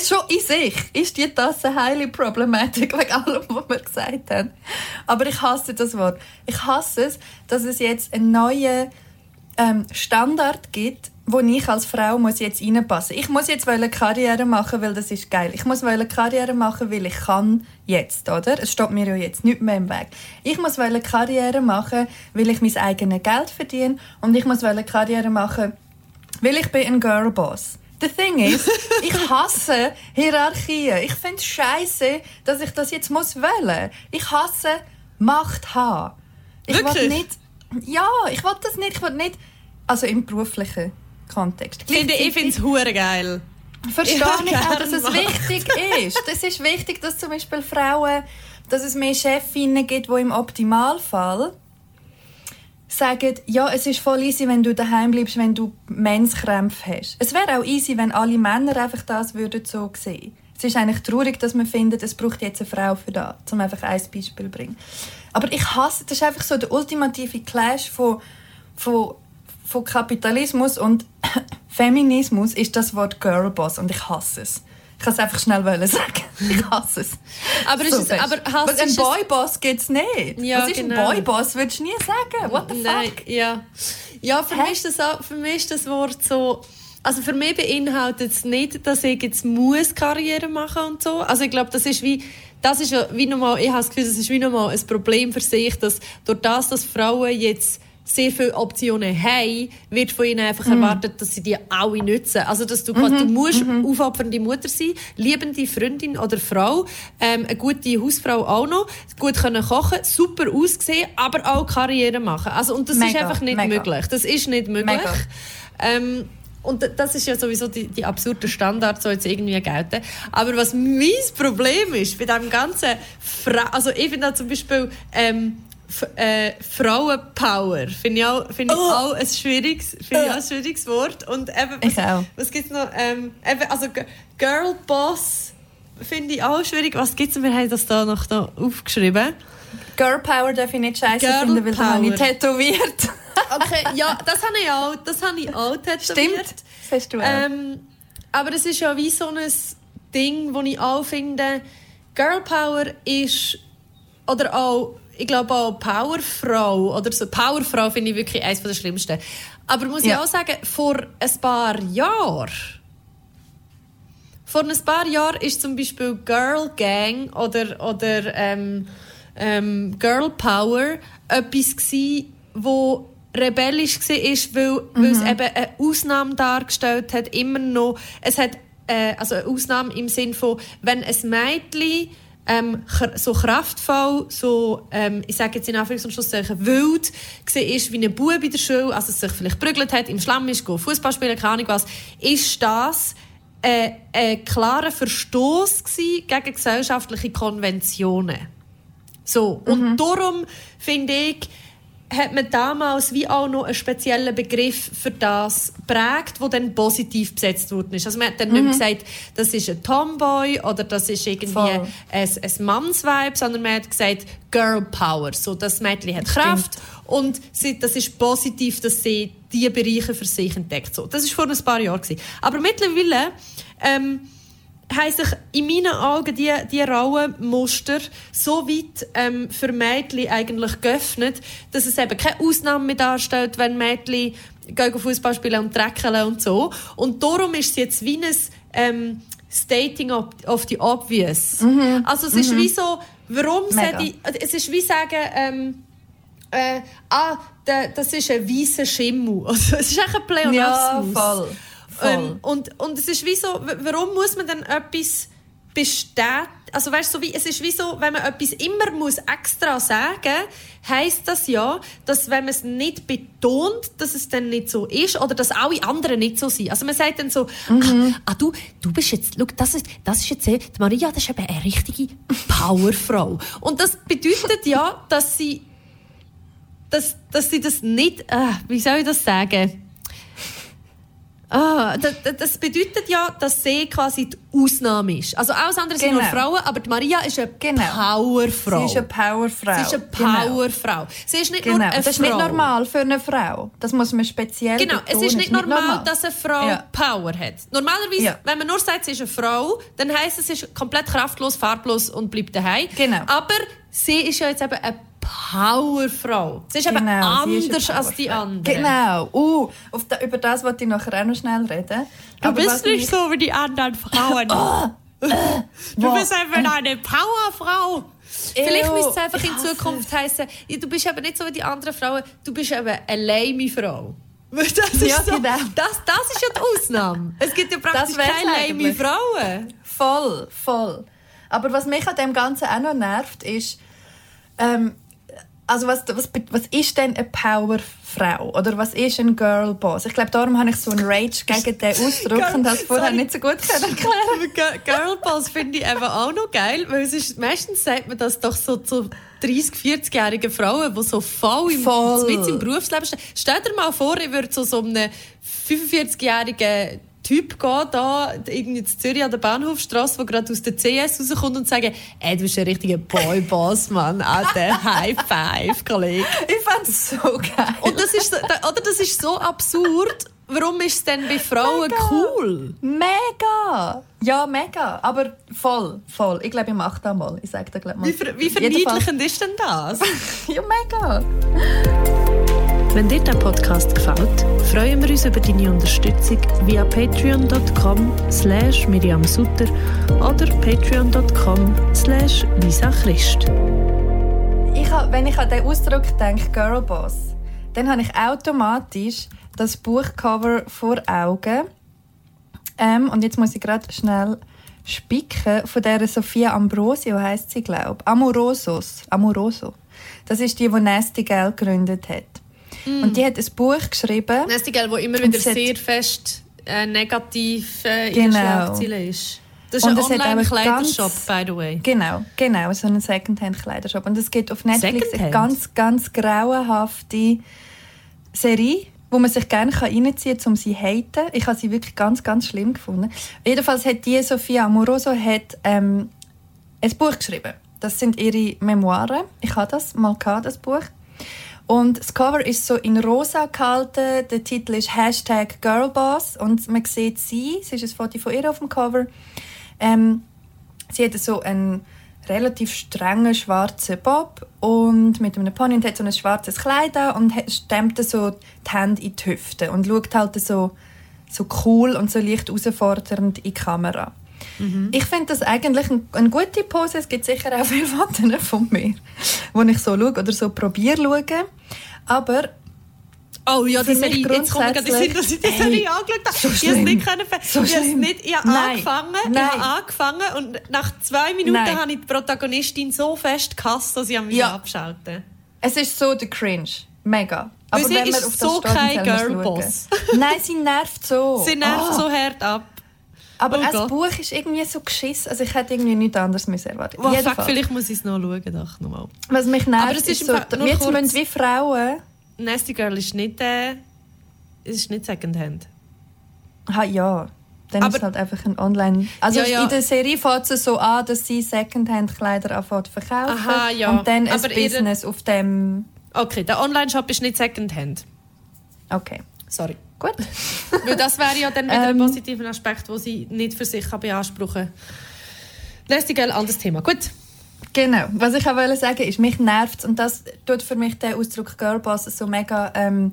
Schon in sich ist die Tasse highly problematic wegen allem, was wir gesagt haben. Aber ich hasse das Wort. Ich hasse es, dass es jetzt einen neuen ähm, Standard gibt, wo ich als Frau muss jetzt reinpassen. Ich muss jetzt wollen Karriere machen, weil das ist geil. Ich muss wollen Karriere machen, weil ich kann jetzt, oder? Es steht mir ja jetzt nicht mehr im Weg. Ich muss wollen Karriere machen, weil ich mein eigenes Geld verdiene und ich muss wollen Karriere machen, weil ich bin ein Girlboss. The thing is, ich hasse Hierarchien. Ich finde es scheiße, dass ich das jetzt muss wählen. Ich hasse Macht haben. Ich Wirklich? nicht. Ja, ich will das nicht. Ich will nicht. Also im beruflichen Kontext. Ich finde, ich finde es hure geil. Verstehe ich auch, dass es Macht. wichtig ist. Es ist wichtig, dass zum Beispiel Frauen, dass es mehr Chefinnen gibt, die im Optimalfall sagen, ja, es ist voll easy, wenn du daheim bleibst, wenn du Menskrämpfe hast. Es wäre auch easy, wenn alle Männer einfach das würden so sehen. Es ist eigentlich traurig, dass man findet, es braucht jetzt eine Frau für das, um einfach ein Beispiel zu bringen. Aber ich hasse, das ist einfach so der ultimative Clash von, von, von Kapitalismus und Feminismus ist das Wort Girlboss und ich hasse es. Ich kann es einfach schnell wollen sagen. Ich hasse es. Aber, ist es, aber Weil einen Boyboss gibt es nicht. Ja, Was ist genau. ein Boyboss? Würdest du nie sagen. What the Nein, fuck? ja. Ja, für Hä? mich, ist das auch, für mich ist das Wort so... Also für mich beinhaltet es nicht, dass ich jetzt muss Karriere machen und so. Also ich glaube, das ist wie... Das ist wie nochmal... Ich habe das Gefühl, das ist wie nochmal ein Problem für sich, dass durch das, dass Frauen jetzt sehr viele Optionen haben, wird von ihnen einfach Mhm. erwartet, dass sie die alle nutzen. Also, dass du, du musst aufopfernde Mutter sein, liebende Freundin oder Frau, ähm, eine gute Hausfrau auch noch, gut können kochen, super aussehen, aber auch Karriere machen. Also, und das ist Mega, einfach nicht mega. möglich. Das ist nicht möglich. Ähm, und das ist ja sowieso die, die absurde Standard, so jetzt irgendwie gelten. Aber was mein Problem ist bei dem ganzen, Fra also ich finde zum Beispiel ähm, äh, Frauenpower, finde ich auch, finde ich Oh. auch ein schwieriges, finde ich auch ein schwieriges Wort. Und eben, Ich auch. was gibt's noch? Ähm, eben, also Girl Boss finde ich auch schwierig. Was gibt's? Wir haben das da noch da aufgeschrieben. Girl Power darf ich nicht scheiße finden, weil habe ich Power. tätowiert. Okay, ja, das habe ich auch, das habe ich auch tätowiert. Stimmt. Das hast du auch. Ähm, aber es ist ja wie so ein Ding, wo ich auch finde, Girl Power ist, oder auch, ich glaube auch Powerfrau, oder so, Powerfrau finde ich wirklich eines der Schlimmsten. Aber muss ich Ja. auch sagen, vor ein paar Jahren, vor ein paar Jahren ist zum Beispiel Girl Gang oder, oder ähm, ähm, Girl Power etwas gewesen, wo rebellisch war, weil, weil es eben eine Ausnahme dargestellt hat, immer noch. Es hat äh, also eine Ausnahme im Sinn von, wenn ein Mädchen ähm, so kraftvoll, so, ähm, ich sage jetzt in Anführungs- und Schlusszeichen, wild war, wie ein Bub in der Schule, also sich vielleicht prügelt hat, im Schlamm ist, Fußball spielen, keine Ahnung was, ist das äh, ein klarer Verstoß gegen gesellschaftliche Konventionen. So. Und Mhm. darum finde ich, hat man damals wie auch noch einen speziellen Begriff für das prägt, wo dann positiv besetzt worden ist. Also man hat dann nicht mehr gesagt, das ist ein Tomboy oder das ist irgendwie Mhm. Voll. ein, ein Mannsvibe, sondern man hat gesagt Girl Power. So, das Mädchen hat Kraft und sie, das ist positiv, dass sie diese Bereiche für sich entdeckt. So, das ist vor ein paar Jahren gewesen. Aber mittlerweile ähm, haben sich in meinen Augen die, die Rollenmuster so weit ähm, für Mädchen eigentlich geöffnet, dass es eben keine Ausnahme mehr darstellt, wenn Mädchen gehen Fußball spielen und dreckeln und so. Und darum ist es jetzt wie ein ähm, Stating of, of the obvious. Also es ist wie so, warum Mhm. Ich, es ist wie sagen, ähm, äh, ah, da, das ist ein weißer Schimmel. Also, es ist echt ein Pleonasmus. Ja, voll. Ähm, und, und es ist wie so, warum muss man dann etwas bestätigen? Also weißt, so wie, es ist wie so, wenn man etwas immer muss extra sagen heisst das ja, dass wenn man es nicht betont, dass es dann nicht so ist oder dass alle anderen nicht so sind. Also man sagt dann so, Mhm. ah, ah, du, du bist jetzt, schau, das ist, das ist jetzt, die Maria, das ist eben eine richtige Powerfrau. Und das bedeutet ja, dass sie dass, dass sie das nicht, äh, wie soll ich das sagen? Ah, das, das bedeutet ja, dass sie quasi die Ausnahme ist. Also alles andere sind nur Genau. Frauen, aber die Maria ist eine Genau. Powerfrau. Sie ist eine Powerfrau. Sie ist eine Genau. Powerfrau. Sie ist nicht Genau. nur eine Das ist Frau. nicht normal für eine Frau. Das muss man speziell Genau, es betonen. ist nicht normal, dass eine Frau Ja. Power hat. Normalerweise, Ja. wenn man nur sagt, sie ist eine Frau, dann heisst es, sie ist komplett kraftlos, farblos und bleibt daheim. Genau. Aber sie ist ja jetzt eben eine Powerfrau. Sie ist eben Genau, eine anders als die anderen. Genau. Uh, da, über das wollte ich nachher auch noch schnell reden. Du Aber bist nicht so wie die anderen Frauen. du was? bist einfach eine Powerfrau. Vielleicht müsste es einfach in Zukunft heißen, du bist eben nicht so wie die anderen Frauen, du bist eben eine lame Frau. Das ist, Ja, so, genau. das, das ist ja die Ausnahme. Es gibt ja praktisch keine lame. Frauen. Voll, voll. Aber was mich an dem Ganzen auch noch nervt, ist, ähm, also was, was, was ist denn eine Powerfrau? Oder was ist ein Girlboss? Ich glaube, darum habe ich so einen Rage gegen den Ausdruck Girl- und das vorher sorry. nicht so gut erklären Girl- Girlboss finde ich eben auch noch geil, weil es ist, meistens sagt man das doch so zu 30, 40-jährigen Frauen, die so voll im, Voll. im Berufsleben stehen. Stell dir mal vor, ich würde zu so einem 45-jährigen Typ gehen, da irgendwie in Zürich an der Bahnhofstrasse, der gerade aus der CS rauskommt und sagen, ey, du bist ein richtiger Boyboss, Mann. Alter, High Five, Kollege. Ich fand es so geil. Und das ist, oder das ist so absurd. Warum ist es denn bei Frauen Mega. cool? Mega! Ja, mega. Aber voll, voll. Ich glaube, ich mache das mal. Ich sage da gleich mal. Wie, ver wie verniedlichend ist denn das? Ja, mega. Wenn dir der Podcast gefällt, freuen wir uns über deine Unterstützung via patreon.com slash Miriam Sutter oder patreon.com slash Lisa Christ. Ich ha, wenn ich an den Ausdruck denke, Girlboss, dann habe ich automatisch das Buchcover vor Augen. Ähm, und jetzt muss ich gerade schnell spicken. Von der Sophia Ambrosio heißt sie, glaube ich. Amorosos. Amoroso. Das ist die, die Nasty Gal gegründet hat. Und die hat ein Buch geschrieben. Nasty Girl, wo immer wieder sehr fest äh, negativ äh, in Genau. den Schlagzeilen ist. Das ist Und ein Online-Kleidershop, by the way. Genau, genau, so einen Secondhand-Kleidershop. Und es gibt auf Netflix eine Secondhand? ganz, ganz grauenhafte Serie, wo man sich gerne reinziehen kann, um sie zu haten. Ich habe sie wirklich ganz, ganz schlimm gefunden. Jedenfalls hat die Sofia Amoroso hat, ähm, ein Buch geschrieben. Das sind ihre Memoiren. Ich habe das mal gehabt, das Buch. Und das Cover ist so in rosa gehalten. Der Titel ist Hashtag Girlboss. Und man sieht sie, es ist ein Foto von ihr auf dem Cover. Ähm, sie hat so einen relativ strengen schwarzen Bob und mit einem Pony und hat so ein schwarzes Kleid an und stemmt so die Hände in die Hüfte und schaut halt so, so cool und so leicht herausfordernd in die Kamera. Ich finde das eigentlich ein, eine gute Pose. Es gibt sicher auch viele Fotos von mir, wo ich so schaue oder so probiere schauen. Aber Oh ja, mich Serie, jetzt kommt gerade Sinn, dass ich die Serie angeschaut habe. so ich habe es nicht können So ich habe es schlimm. nicht, ich habe Nein. angefangen, ich Nein. habe angefangen und nach zwei Minuten Nein. habe ich die Protagonistin so fest gehasst, dass ich am Ja. abschalten es ist so der Cringe. Mega. Aber sie wenn man ist auf das so kein Girlboss. Nein, sie nervt so. Sie nervt Ah. so hart ab. Aber Oh das. Buch ist irgendwie so geschissen. Also ich hätte irgendwie nichts anderes müssen erwarten. Oh, fuck, vielleicht muss ich es noch schauen. Doch, nochmal. Was mich nervt, Aber es ist ist so, jetzt kurz- wie Frauen... Nasty Girl ist nicht, äh, ist nicht Secondhand. Ha, ja. Dann Aber- ist es halt einfach ein Online... Also Ja, ja. in der Serie fängt es so an, dass sie Secondhand-Kleider anfängt verkaufen. Aha, ja. Und dann ein Aber ihre- Business auf dem... Okay, der Online-Shop ist nicht Secondhand. Okay, Sorry. Gut. Weil das wäre ja dann wieder ein Ähm. positiver Aspekt, den sie nicht für sich kann beanspruchen kann. Nasty Girl, anderes Thema. Gut. Genau. Was ich auch wollte sagen ist, mich nervt und das tut für mich den Ausdruck Girlboss so mega ähm,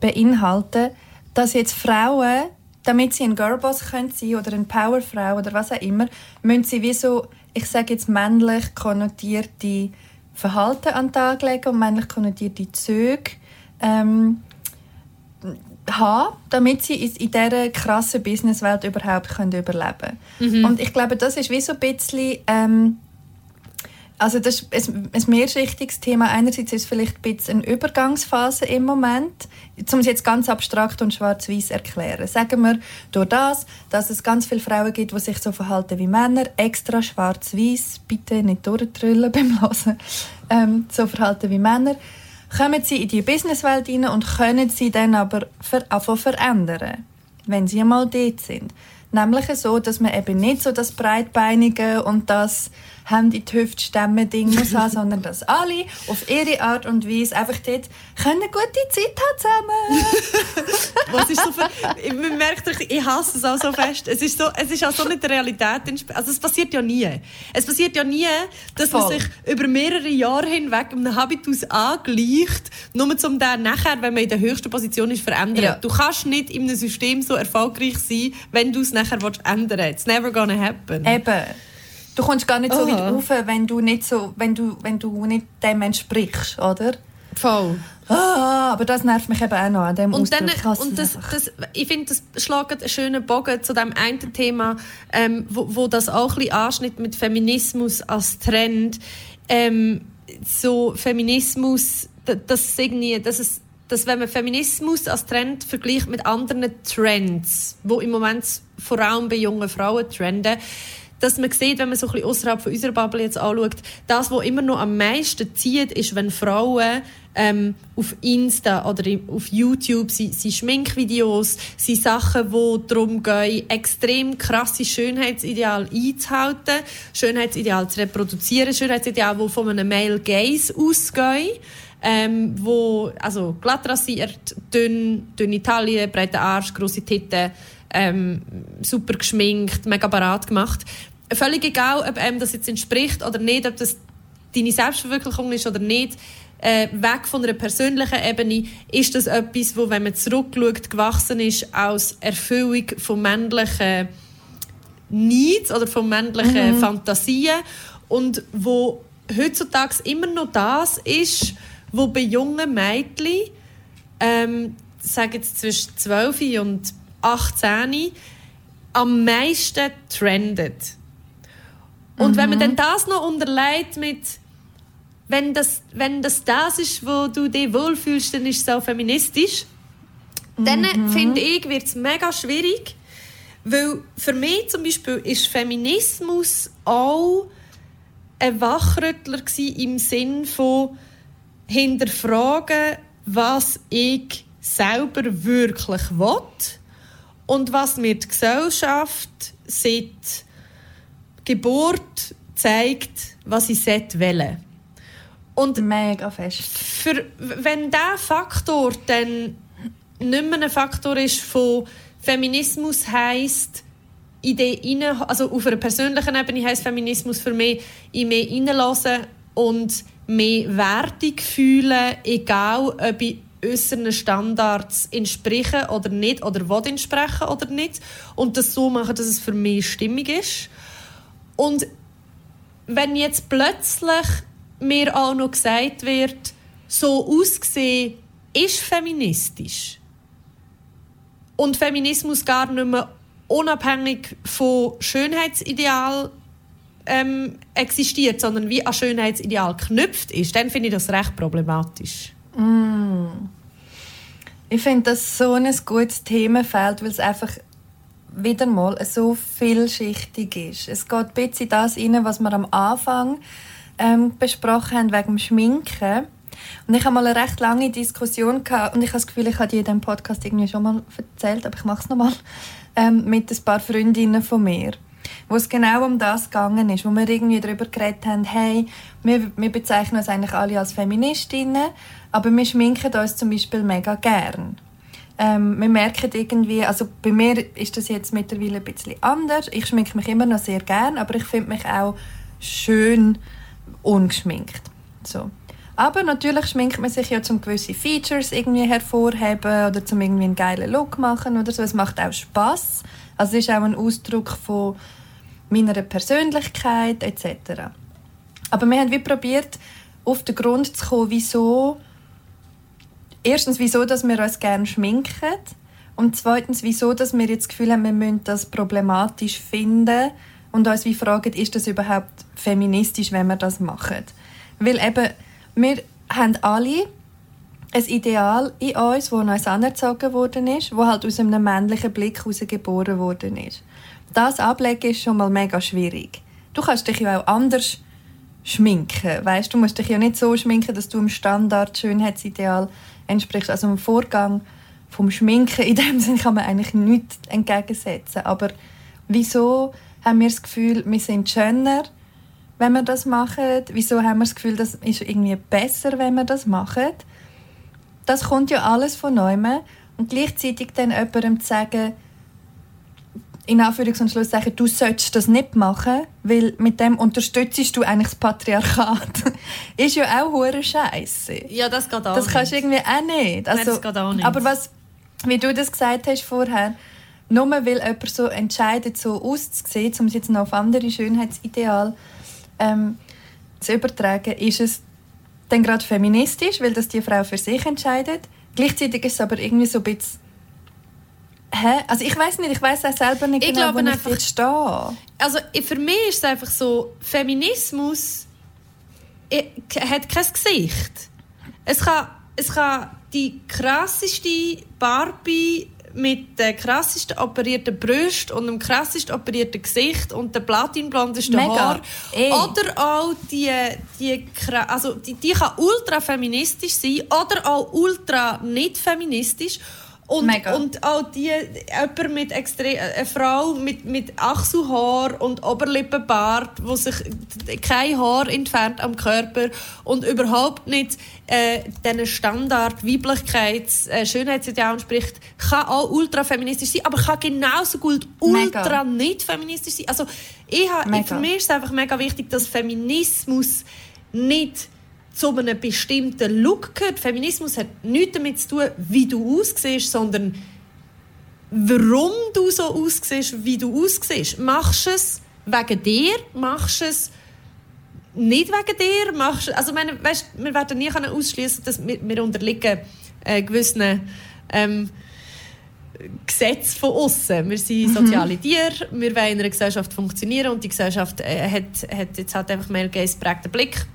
beinhalten, dass jetzt Frauen, damit sie ein Girlboss können sein oder eine Powerfrau oder was auch immer, müssen sie wie so, ich sage jetzt männlich konnotierte Verhalten an den Tag legen und männlich konnotierte Züge ähm, haben, damit sie in in dieser krassen Businesswelt überhaupt können überleben können. Und ich glaube, das ist wie so ein bisschen... Ähm, also das ist ein, ein mehrschichtiges Thema. Einerseits ist es vielleicht ein bisschen eine Übergangsphase im Moment, um es jetzt ganz abstrakt und schwarz-weiß erklären. Sagen wir durch das, dass es ganz viele Frauen gibt, die sich so verhalten wie Männer, extra schwarz-weiß, bitte nicht durchtrüllen beim Hören, ähm, so verhalten wie Männer, kommen sie in die Businesswelt rein und können sie dann aber anfangen verändern, wenn sie einmal dort sind. Nämlich so, dass man eben nicht so das breitbeinige und das In die Hüfte stemmen Ding muss haben, sondern dass alle auf ihre Art und Weise einfach dort können eine gute Zeit haben zusammen. Was ist so für, man merkt, ich hasse es auch so fest. Es ist, so, es ist auch so nicht der Realität. Also es passiert ja nie. Es passiert ja nie, dass man Voll. sich über mehrere Jahre hinweg einem Habitus angleicht, nur um den nachher, wenn man in der höchsten Position ist, verändern. Ja. Du kannst nicht in einem System so erfolgreich sein, wenn du es nachher ändern willst. It's never gonna happen. Eben. Du kommst gar nicht so Oh. weit rauf, wenn du nicht so, wenn du, wenn du nicht dem entsprichst, oder? Voll. Ah, aber das nervt mich eben auch noch an dem Und, dann, und das, das, ich finde, das schlägt einen schönen Bogen zu dem einen Thema, ähm, wo, wo das auch ein bisschen anschnitt mit Feminismus als Trend. Ähm, so Feminismus, da- das irgendwie, dass es dass wenn man Feminismus als Trend vergleicht mit anderen Trends, wo im Moment vor allem bei jungen Frauen trenden, dass man sieht, wenn man so ein bisschen außerhalb von unserer Bubble jetzt anschaut, das, was immer noch am meisten zieht, ist, wenn Frauen ähm, auf Insta oder auf YouTube sie, sie Schminkvideos, sie Sachen, wo darum gehen, extrem krasse Schönheitsideal einzuhalten, Schönheitsideal zu reproduzieren, Schönheitsideal, wo von einem Male Gaze ausgehen ähm, wo, also glatt rasiert, dünn, dünne Taille, breiter Arsch, grosse Titten, ähm, super geschminkt, mega parat gemacht. Völlig egal, ob einem das jetzt entspricht oder nicht, ob das deine Selbstverwirklichung ist oder nicht, äh, weg von einer persönlichen Ebene, ist das etwas, wo, wenn man zurückschaut, gewachsen ist aus Erfüllung von männlichen Needs oder von männlichen Fantasien und wo heutzutage immer noch das ist, wo bei jungen Mädchen, ähm, sage jetzt zwischen 12 und 18, am meisten trendet. Und wenn man dann das noch unterlegt mit wenn das, wenn das das ist, wo du dich wohlfühlst, dann ist es auch feministisch. Dann finde ich, wird es mega schwierig, weil für mich zum Beispiel ist Feminismus auch ein Wachrüttler im Sinn von hinterfragen, was ich selber wirklich will und was mir die Gesellschaft seit Geburt zeigt, was ich will. Und Mega fest. für, wenn dieser Faktor dann nicht mehr ein Faktor ist von Feminismus heisst, in rein, also auf einer persönlichen Ebene heisst Feminismus für mich, in mich hineinlassen und mehr Wertung fühlen, egal ob ich unseren Standards entsprechen oder nicht oder will entsprechen oder nicht und das so machen, dass es für mich stimmig ist. Und wenn jetzt plötzlich mir auch noch gesagt wird, so aussehen ist feministisch und Feminismus gar nicht mehr unabhängig von Schönheitsideal ähm, existiert, sondern wie an Schönheitsideal geknüpft ist, dann finde ich das recht problematisch. Mm. Ich finde das so ein gutes Themenfeld, weil es einfach wieder mal so vielschichtig ist. Es geht ein bisschen das rein, was wir am Anfang ähm, besprochen haben wegen dem Schminken. Und ich habe mal eine recht lange Diskussion gehabt und ich habe das Gefühl, ich habe die in diesem Podcast irgendwie schon mal erzählt, aber ich mache es nochmal ähm, mit ein paar Freundinnen von mir wo es genau um das gegangen ist, wo wir irgendwie darüber geredet haben, hey, wir, wir bezeichnen uns eigentlich alle als Feministinnen, aber wir schminken uns zum Beispiel mega gern. Ähm, wir merken irgendwie, also bei mir ist das jetzt mittlerweile ein bisschen anders. Ich schminke mich immer noch sehr gern, aber ich finde mich auch schön ungeschminkt. So. Aber natürlich schminkt man sich ja zum gewisse Features irgendwie hervorheben oder zum irgendwie einen geilen Look machen oder so. Es macht auch Spaß. Also es ist auch ein Ausdruck von meiner Persönlichkeit etc. Aber wir haben wie probiert, auf den Grund zu kommen, wieso erstens, wieso dass wir uns gerne schminken und zweitens, wieso dass wir jetzt das Gefühl haben, wir müssen das problematisch finden und uns wie fragen, ist das überhaupt feministisch, wenn wir das machen? Weil eben, wir haben alle ein Ideal in uns, das uns anerzogen worden ist, wo halt aus einem männlichen Blick heraus geboren worden ist. Das Ablegen ist schon mal mega schwierig. Du kannst dich ja auch anders schminken, weißt du, musst dich ja nicht so schminken, dass du dem Standard Schönheitsideal entsprichst. Also im Vorgang vom Schminken in dem Sinne kann man eigentlich nichts entgegensetzen. Aber wieso haben wir das Gefühl, wir sind schöner, wenn wir das machen? Wieso haben wir das Gefühl, das ist irgendwie besser, wenn wir das machen? Das kommt ja alles von neuem und gleichzeitig dann jemandem zu sagen, in Anführungs- und Schlusszeichen, du solltest das nicht machen, weil mit dem unterstützt du eigentlich das Patriarchat. ist ja auch hure Scheiße. Ja, das geht auch Das kannst du irgendwie auch nicht. Also, Nein, das geht auch nicht. Aber was, wie du das gesagt hast vorher, nur weil jemand so entscheidet, so auszusehen, um es jetzt noch auf andere Schönheitsideale ähm, zu übertragen, ist es dann gerade feministisch, weil das die Frau für sich entscheidet. Gleichzeitig ist es aber irgendwie so ein bisschen Hä? Also ich weiß nicht, ich weiß auch selber nicht Ich genau, glaube wo ich einfach- jetzt stehe. Also für mich ist es einfach so, Feminismus hat kein Gesicht. Es kann, es kann die krasseste Barbie mit den krassesten operierten Brüsten und dem krassesten operierten Gesicht und den platinblondesten Mega. Haar. Ey. Oder auch die, die, also die, die kann ultra feministisch sein oder auch ultra nicht feministisch. Und, Mega. und auch die, jemand mit extrem, eine Frau mit, mit Achselhaar und Oberlippenbart, wo sich kein Haar entfernt am Körper und überhaupt nicht äh, diesen Standard Weiblichkeits, äh, Schönheitsideal entspricht, kann auch ultra feministisch sein, aber kann genauso gut Mega. ultra nicht feministisch sein. Also ich ha, Mega. für mich ist es einfach mega wichtig, dass Feminismus nicht zu einem bestimmten Look gehört. Feminismus hat nichts damit zu tun, wie du aussiehst, sondern warum du so aussiehst, wie du aussiehst. Machst du es wegen dir? Machst du es nicht wegen dir? Machst also meine, weißt, wir werden nie ausschließen, dass wir, wir unterliegen äh, gewissen ähm, Gesetz von außen. Wir sind soziale Tiere, wir wollen in einer Gesellschaft funktionieren und die Gesellschaft äh, hat, hat jetzt halt einfach mehr gays prägten Blick.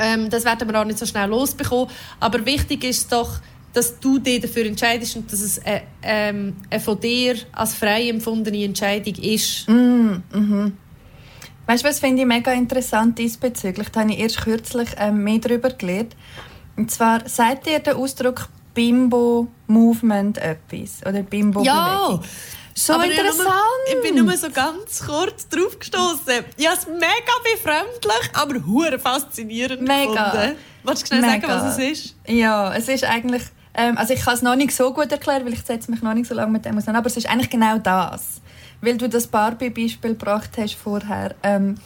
Ähm, das werden wir auch nicht so schnell losbekommen. Aber wichtig ist doch, dass du dich dafür entscheidest und dass es äh, ähm, eine von dir als frei empfundene Entscheidung ist. Weißt du, was finde ich mega interessant diesbezüglich? Da habe ich erst kürzlich ähm, mehr darüber gelernt. Und zwar, sagt dir der Ausdruck Bimbo-Movement etwas? Oder Bimbo-Bewegung? So Aber ich nur- interessant! Ich bin nur so ganz kurz drauf gestoßen. Ja, es ist mega befremdlich, aber hure faszinierend Mega. gefunden. Willst du schnell sagen, Mega. was es ist? Ja, es ist eigentlich... Ähm, also ich kann es noch nicht so gut erklären, weil ich setze mich noch nicht so lange mit dem auseinander. Aber es ist eigentlich genau das. Weil du das Barbie-Beispiel gebracht hast vorher. Ähm,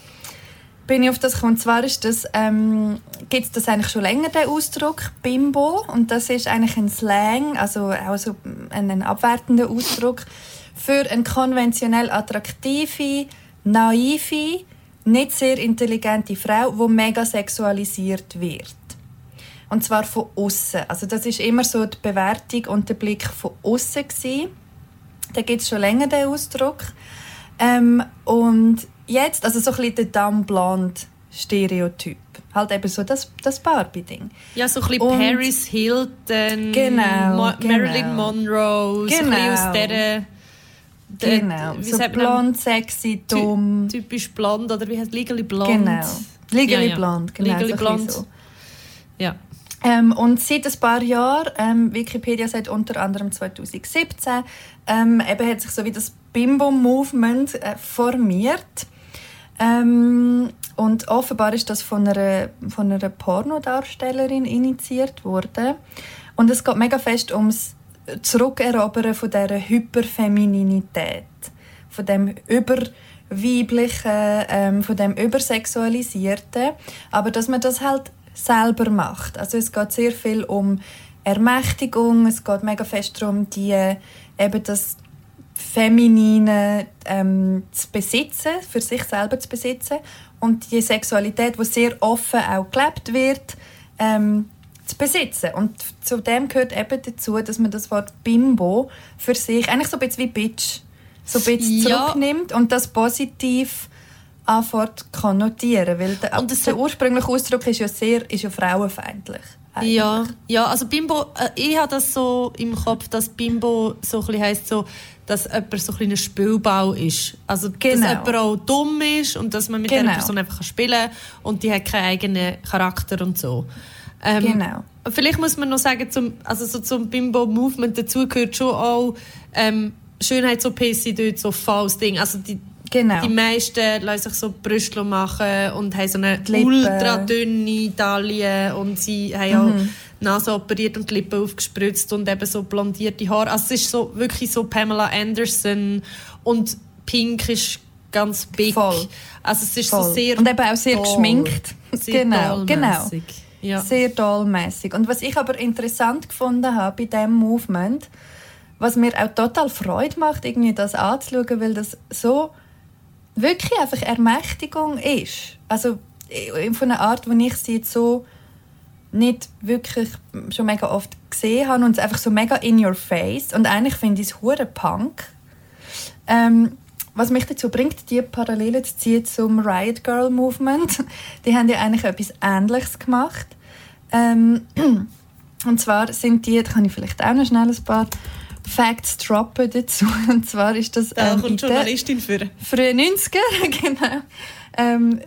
bin ich auf das gekommen. Und zwar ist das, ähm, gibt es das eigentlich schon länger, den Ausdruck Bimbo. Und das ist eigentlich ein Slang, also auch so ein, ein abwertender Ausdruck für eine konventionell attraktive, naive, nicht sehr intelligente Frau, die mega sexualisiert wird. Und zwar von außen. Also das ist immer so die Bewertung und der Blick von außen Da gibt es schon länger den Ausdruck. Ähm, und jetzt, also so ein bisschen der Dumb Blonde Stereotyp. Halt eben so das, das Barbie-Ding. Ja, so ein bisschen und Paris Hilton, genau, Mo genau. Marilyn Monroe, genau. so ein bisschen aus dieser... Genau, so blond, sexy, dumm. Typisch blond, oder wie heißt Legally Blond? Genau, Legally ja, ja. Blond, genau. Legally so Blond. So. Ja. Ähm, und seit ein paar Jahren, ähm, Wikipedia sagt unter anderem 2017, ähm, eben hat sich so wie das Bimbo-Movement äh, formiert. Ähm, und offenbar ist das von einer, von einer Pornodarstellerin initiiert worden. Und es geht mega fest ums Zurückerobern von dieser Hyperfemininität, von dem überweiblichen, ähm, von dem übersexualisierten, aber dass man das halt selber macht. Also es geht sehr viel um Ermächtigung, es geht mega fest darum, die, eben das Feminine ähm, zu besitzen, für sich selber zu besitzen. Und die Sexualität, die sehr offen auch gelebt wird, ähm, zu besitzen. Und zu dem gehört eben dazu, dass man das Wort Bimbo für sich, eigentlich so ein bisschen wie Bitch, so ein bisschen Ja. zurücknimmt und das positiv anfängt konnotieren. Weil der, Und das der ursprüngliche Ausdruck ist ja sehr ist ja frauenfeindlich. eigentlich. Ja, ja, also Bimbo, äh, ich habe das so im Kopf, dass Bimbo so ein bisschen heisst, so, dass jemand so ein bisschen ein Spielbau ist. Also, Genau. dass jemand auch dumm ist und dass man mit Genau. dieser Person einfach spielen kann und die hat keinen eigenen Charakter und so. Ähm, Genau. Vielleicht muss man noch sagen, zum, also so zum Bimbo-Movement dazu gehört schon auch ähm, Schönheits-OPs sind dort so falls Ding. Also die, Genau. die meisten lassen sich so Brüste machen und haben so eine ultra dünne Taille und sie haben auch Mhm. die Nase operiert und die Lippen aufgespritzt und eben so blondierte Haare. Also es ist so wirklich so Pamela Anderson und Pink ist ganz big. Voll. Also es ist Voll. so sehr und eben auch sehr doll. geschminkt. Sehr genau, genau. Ja. Sehr dollmäßig. Und was ich aber interessant gefunden habe bei diesem Movement, was mir auch total Freude macht, irgendwie das anzuschauen, weil das so wirklich einfach Ermächtigung ist. Also von einer Art, wie ich sie jetzt so nicht wirklich schon mega oft gesehen habe und es einfach so mega in your face und eigentlich finde ich es hure Punk. Ähm, was mich dazu bringt, die Parallele zu ziehen zum Riot Girl Movement. Die haben ja eigentlich etwas Ähnliches gemacht. Ähm, und zwar sind die, da kann ich vielleicht auch noch schnell ein paar Facts droppen dazu. Und zwar ist das Da ähm, kommt die der- Journalistin für. frühen 90er, genau. Ähm,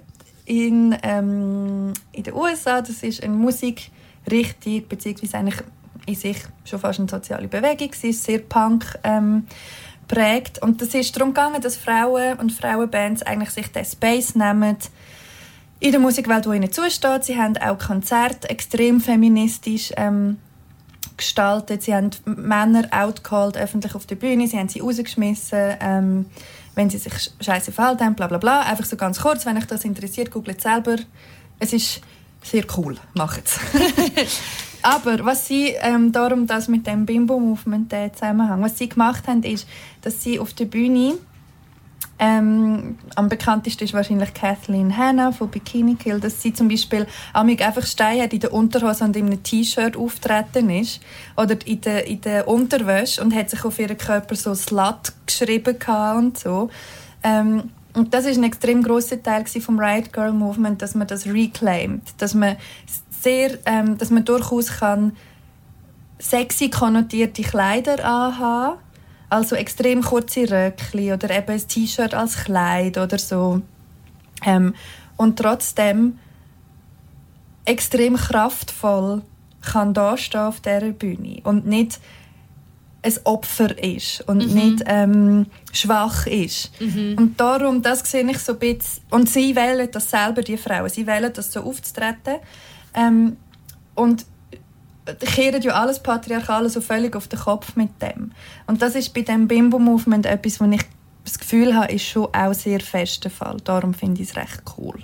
in, ähm, in den USA, das ist eine Musikrichtung, beziehungsweise eigentlich in sich schon fast eine soziale Bewegung, sie ist sehr punk ähm, prägt. Und das ist darum gegangen, dass Frauen und Frauenbands eigentlich sich den Space nehmen in der Musikwelt, wo ihnen zusteht. Sie haben auch Konzerte extrem feministisch ähm, gestaltet. Sie haben Männer outcalled öffentlich auf der Bühne. Sie haben sie rausgeschmissen, ähm, wenn sie sich scheiße verhalten haben, bla bla bla. Einfach so ganz kurz, wenn euch das interessiert, googelt selber. Es ist sehr cool, macht es. Aber was sie, ähm, darum das mit dem Bimbo-Movement der Zusammenhang, was sie gemacht haben, ist, dass sie auf der Bühne ähm, am bekanntesten ist wahrscheinlich Kathleen Hanna von Bikini Kill, dass sie zum Beispiel einfach Stein hat in der Unterhose und in einem T-Shirt auftreten ist oder in der, in der Unterwäsche und hat sich auf ihren Körper so Slut geschrieben und so. Ähm, und das ist ein extrem großer Teil vom Riot Girl Movement, dass man das reclaimt, dass man sehr, ähm, dass man durchaus kann sexy konnotierte Kleider anhaben. Also extrem kurze Röckli oder eben ein T-Shirt als Kleid oder so. Ähm, und trotzdem extrem kraftvoll kann da auf dieser Bühne. Und nicht ein Opfer ist und nicht ähm, schwach ist. Und darum, das sehe ich so ein bisschen, und sie wählen das selber, die Frauen, sie wählen das so aufzutreten ähm, und kehren ja alles Patriarchale so völlig auf den Kopf mit dem. Und das ist bei dem Bimbo-Movement etwas, wo ich das Gefühl habe, ist schon auch sehr fest der Fall. Darum finde ich es recht cool.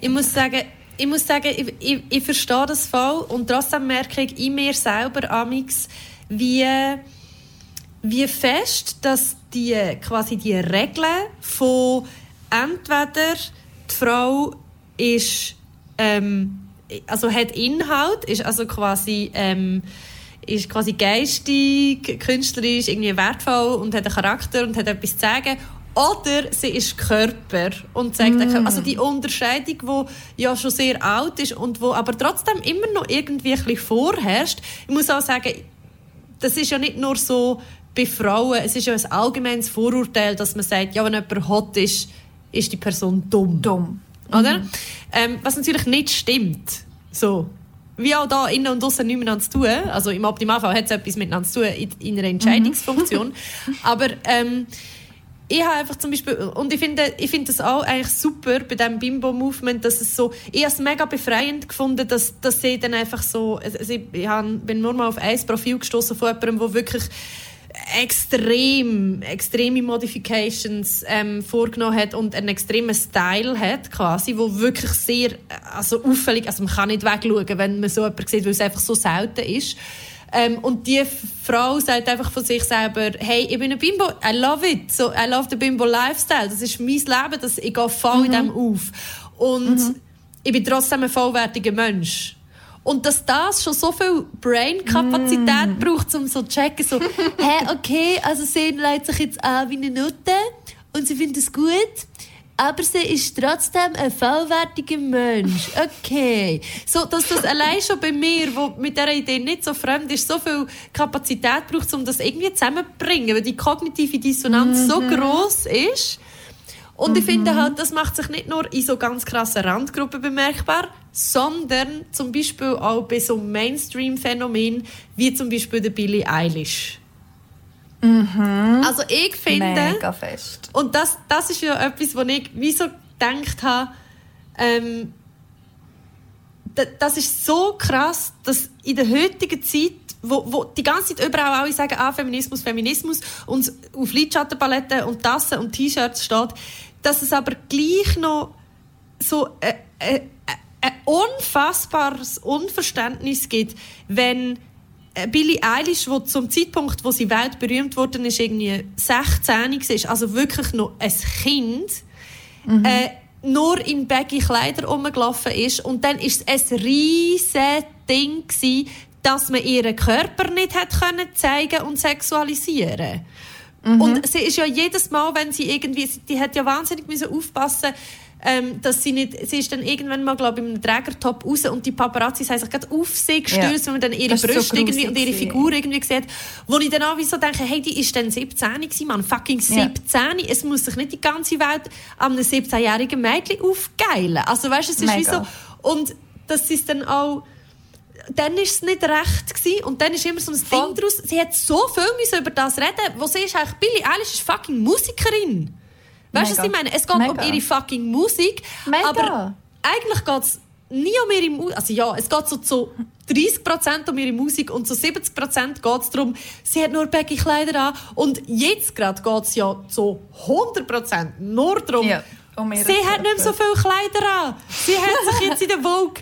ich muss sagen, ich muss sagen, ich, ich, ich verstehe das voll und trotzdem merke ich in mir selber amix, wie, wie fest, dass die quasi die Regeln von entweder die Frau ist ähm, also hat Inhalt, ist also quasi ähm, ist quasi geistig, künstlerisch irgendwie wertvoll und hat einen Charakter und hat etwas zu sagen. Oder sie ist Körper und zeigt mm. also die Unterscheidung, die ja schon sehr alt ist und wo aber trotzdem immer noch irgendwie ein bisschen vorherrscht. Ich muss auch sagen, das ist ja nicht nur so bei Frauen, es ist ja ein allgemeines Vorurteil, dass man sagt, ja, wenn jemand hot ist, ist die Person dumm. Dumm. Oder? Mhm. Ähm, was natürlich nicht stimmt. So. Wie auch da innen und außen nichts miteinander zu tun. Also im Optimalfall hat es etwas miteinander zu tun in, in einer Entscheidungsfunktion. Mhm. Aber ähm, ich habe einfach zum Beispiel, und ich finde, ich finde das auch eigentlich super bei diesem Bimbo-Movement, dass es so, ich habe es mega befreiend gefunden, dass, dass sie dann einfach so, also ich, ich bin nur mal auf ein Profil gestoßen von jemandem, der wirklich extrem, extreme Modifications ähm, vorgenommen hat und einen extremen Style hat, quasi, wo wirklich sehr also auffällig, also man kann nicht wegschauen, wenn man so jemanden sieht, weil es einfach so selten ist. Ähm, und die Frau sagt einfach von sich selber, hey, ich bin ein Bimbo, I love it, so, I love the Bimbo Lifestyle, das ist mein Leben, das, ich gehe voll mhm. in dem auf. Und mhm. ich bin trotzdem ein vollwertiger Mensch. Und dass das schon so viel Brain-Kapazität mm. braucht, um so zu checken, so, hä, okay, also sie leitet sich jetzt an wie eine Nutte und sie findet es gut, aber sie ist trotzdem ein vollwertiger Mensch. Okay. So, dass das allein schon bei mir, wo mit dieser Idee nicht so fremd ist, so viel Kapazität braucht, um das irgendwie zusammenzubringen, weil die kognitive Dissonanz mm -hmm. so mhm. groß ist, und ich finde mhm. halt, das macht sich nicht nur in so ganz krassen Randgruppen bemerkbar, sondern zum Beispiel auch bei so Mainstream-Phänomenen wie zum Beispiel der Billie Eilish. Mhm. Also ich finde... Mega fest. Und das, das ist ja etwas, wo ich wie so gedacht habe, ähm, das ist so krass, dass in der heutigen Zeit wo, wo die ganze Zeit überall alle sagen, ah, Feminismus, Feminismus und auf Lidschattenpaletten und Tassen und T-Shirts steht, dass es aber gleich noch so ein, ein, ein unfassbares Unverständnis gibt, wenn Billie Eilish, wo zum Zeitpunkt, wo sie weltberühmt worden ist, irgendwie 16 war, also wirklich noch ein Kind, mhm. äh, nur in baggy Kleider rumgelaufen ist und dann ist es ein riesiges Ding gewesen, dass man ihren Körper nicht hat können zeigen und sexualisieren Mhm. Und sie ist ja jedes Mal, wenn sie irgendwie, die hat ja wahnsinnig müssen aufpassen, ähm, dass sie nicht, sie ist dann irgendwann mal, glaube ich, im Trägertop raus und die Paparazzi haben sich gerade auf sie gestürzt, ja. wenn man dann ihre Brüste so irgendwie und ihre Figur irgendwie sieht, wo ich dann auch so denke, hey, die ist dann 17 gewesen, man, fucking 17. Ja. Es muss sich nicht die ganze Welt an einem 17-jährigen Mädchen aufgeilen. Also weißt du, es ist Mega. wie so, und das ist dann auch, dann war es nicht recht gewesen. und dann ist immer so ein Voll. Ding daraus. Sie hat so viel müssen über das reden, wo sie ist eigentlich, Billie Eilish ist fucking Musikerin. Weißt du, was ich meine? Es geht Mega. um ihre fucking Musik, Mega. aber eigentlich geht es nie um ihre Musik. Also ja, es geht so zu 30% um ihre Musik und zu 70% geht es darum, sie hat nur baggy Kleider an und jetzt gerade geht es ja zu 100% nur darum, ja, um sie hat nicht mehr so viele Kleider an. Sie hat sich jetzt in der Vogue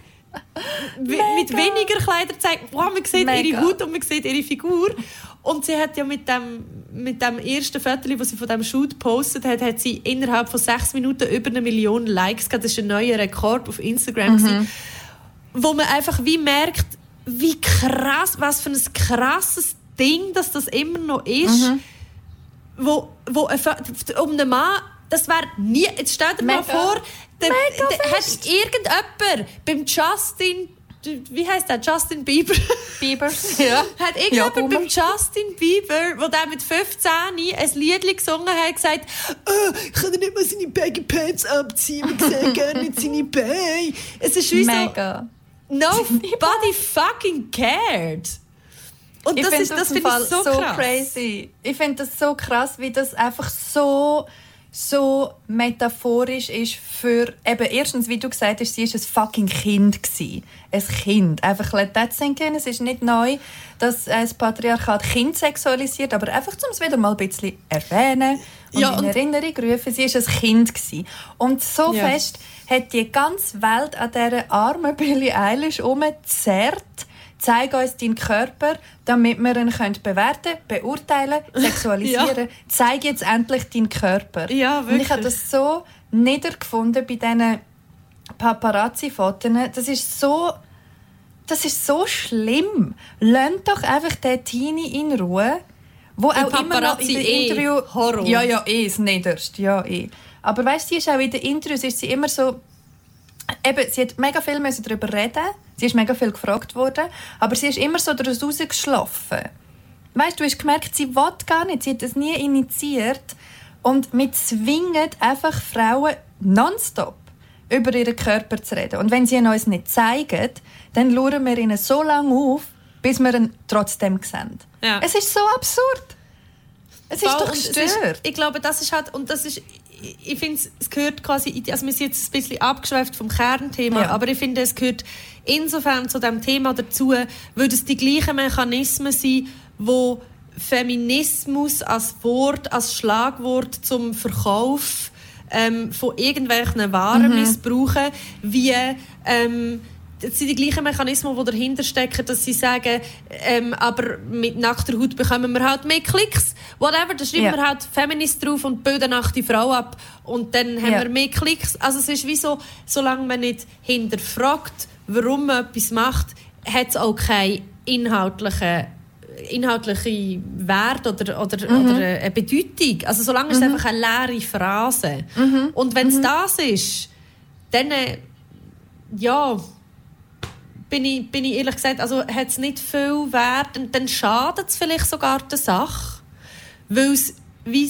mit weniger Kleider gezeigt. Wow, man sieht Mega. ihre Haut und man sieht ihre Figur. Und sie hat ja mit dem, mit dem ersten Foto, das sie von dem Shoot gepostet hat, hat sie innerhalb von sechs Minuten über eine Million Likes gehabt. Das ist ein neuer Rekord auf Instagram. Mhm. wo man einfach wie merkt, wie krass, was für ein krasses Ding, dass das immer noch ist. Mhm. Wo, wo um einen Mann das wäre nie. Jetzt stell dir Mega. mal vor, der, der, hat irgendjemand beim Justin wie heißt der? Justin Bieber. Bieber. ja. Hat irgendjemand ja, beim Justin Bieber, wo der mit 15 ein Lied gesungen hat, gesagt, oh, ich kann nicht mal seine Baggy Pants abziehen, ich sehe gerne nicht seine Beine. Es ist wie Mega. so, nobody fucking cared. Und ich das ist, das finde ich so, so crazy. Ich finde das so krass, wie das einfach so so metaphorisch ist für eben erstens, wie du gesagt hast, sie ist ein fucking Kind gewesen. Ein Kind. Einfach let that sink in. Es ist nicht neu, dass das Patriarchat Kind sexualisiert, aber einfach, um es wieder mal ein bisschen erwähnen und Ja, in und- Erinnerung rufen, sie ist ein Kind gewesen. Und so Ja. fest hat die ganze Welt an dieser armen Billie Eilish umgezerrt. Zeig uns deinen Körper, damit wir ihn können bewerten beurteilen, sexualisieren. Zeig jetzt endlich deinen Körper. Ja, Und ich habe wirklich. das so niedergefunden bei diesen Paparazzi-Fotos. Das ist so... Das ist so schlimm. Lasst doch einfach den Teenie in Ruhe, wo Der auch immer noch in Paparazzi den eh Interview... Horror. Ja, ja, eh, das Niederste, ja, eh. Aber weißt du, sie ist auch in den Interviews ist sie immer so... Eben, sie hat mega viel müssen darüber reden. Sie ist mega viel gefragt worden. Aber sie ist immer so daraus rausgeschlafen. Weißt du, hast gemerkt, sie will gar nicht. Sie hat das nie initiiert. Und wir zwingen einfach Frauen nonstop über ihren Körper zu reden. Und wenn sie ihn uns nicht zeigen, dann schauen wir ihnen so lange auf, bis wir ihn trotzdem sehen. Ja. Es ist so absurd. Es ist Voll, doch gestört. ich glaube, das ist halt, und das ist, ich, finde, es gehört quasi, also wir sind jetzt ein bisschen abgeschweift vom Kernthema, Ja. aber ich finde, es gehört insofern zu dem Thema dazu, weil es die gleichen Mechanismen sind, wo Feminismus als Wort, als Schlagwort zum Verkauf ähm, von irgendwelchen Waren missbrauchen, wie ähm, das sind die gleichen Mechanismen, die dahinter stecken, dass sie sagen, ähm, aber mit nackter Haut bekommen wir halt mehr Klicks. Whatever, da schreiben Ja. wir halt Feminist drauf und bilden nackte Frau ab und dann haben Ja. wir mehr Klicks. Also es ist wie so, solange man nicht hinterfragt, warum man etwas macht, hat es auch keinen inhaltlichen inhaltliche Wert oder, oder, Mhm. oder eine Bedeutung. Also solange ist es einfach eine leere Phrase. Mhm. Und wenn es das ist, dann äh, ja, bin ich, bin ich ehrlich gesagt, also hat es nicht viel Wert, dann, dann schadet es vielleicht sogar der Sache, weil es wie,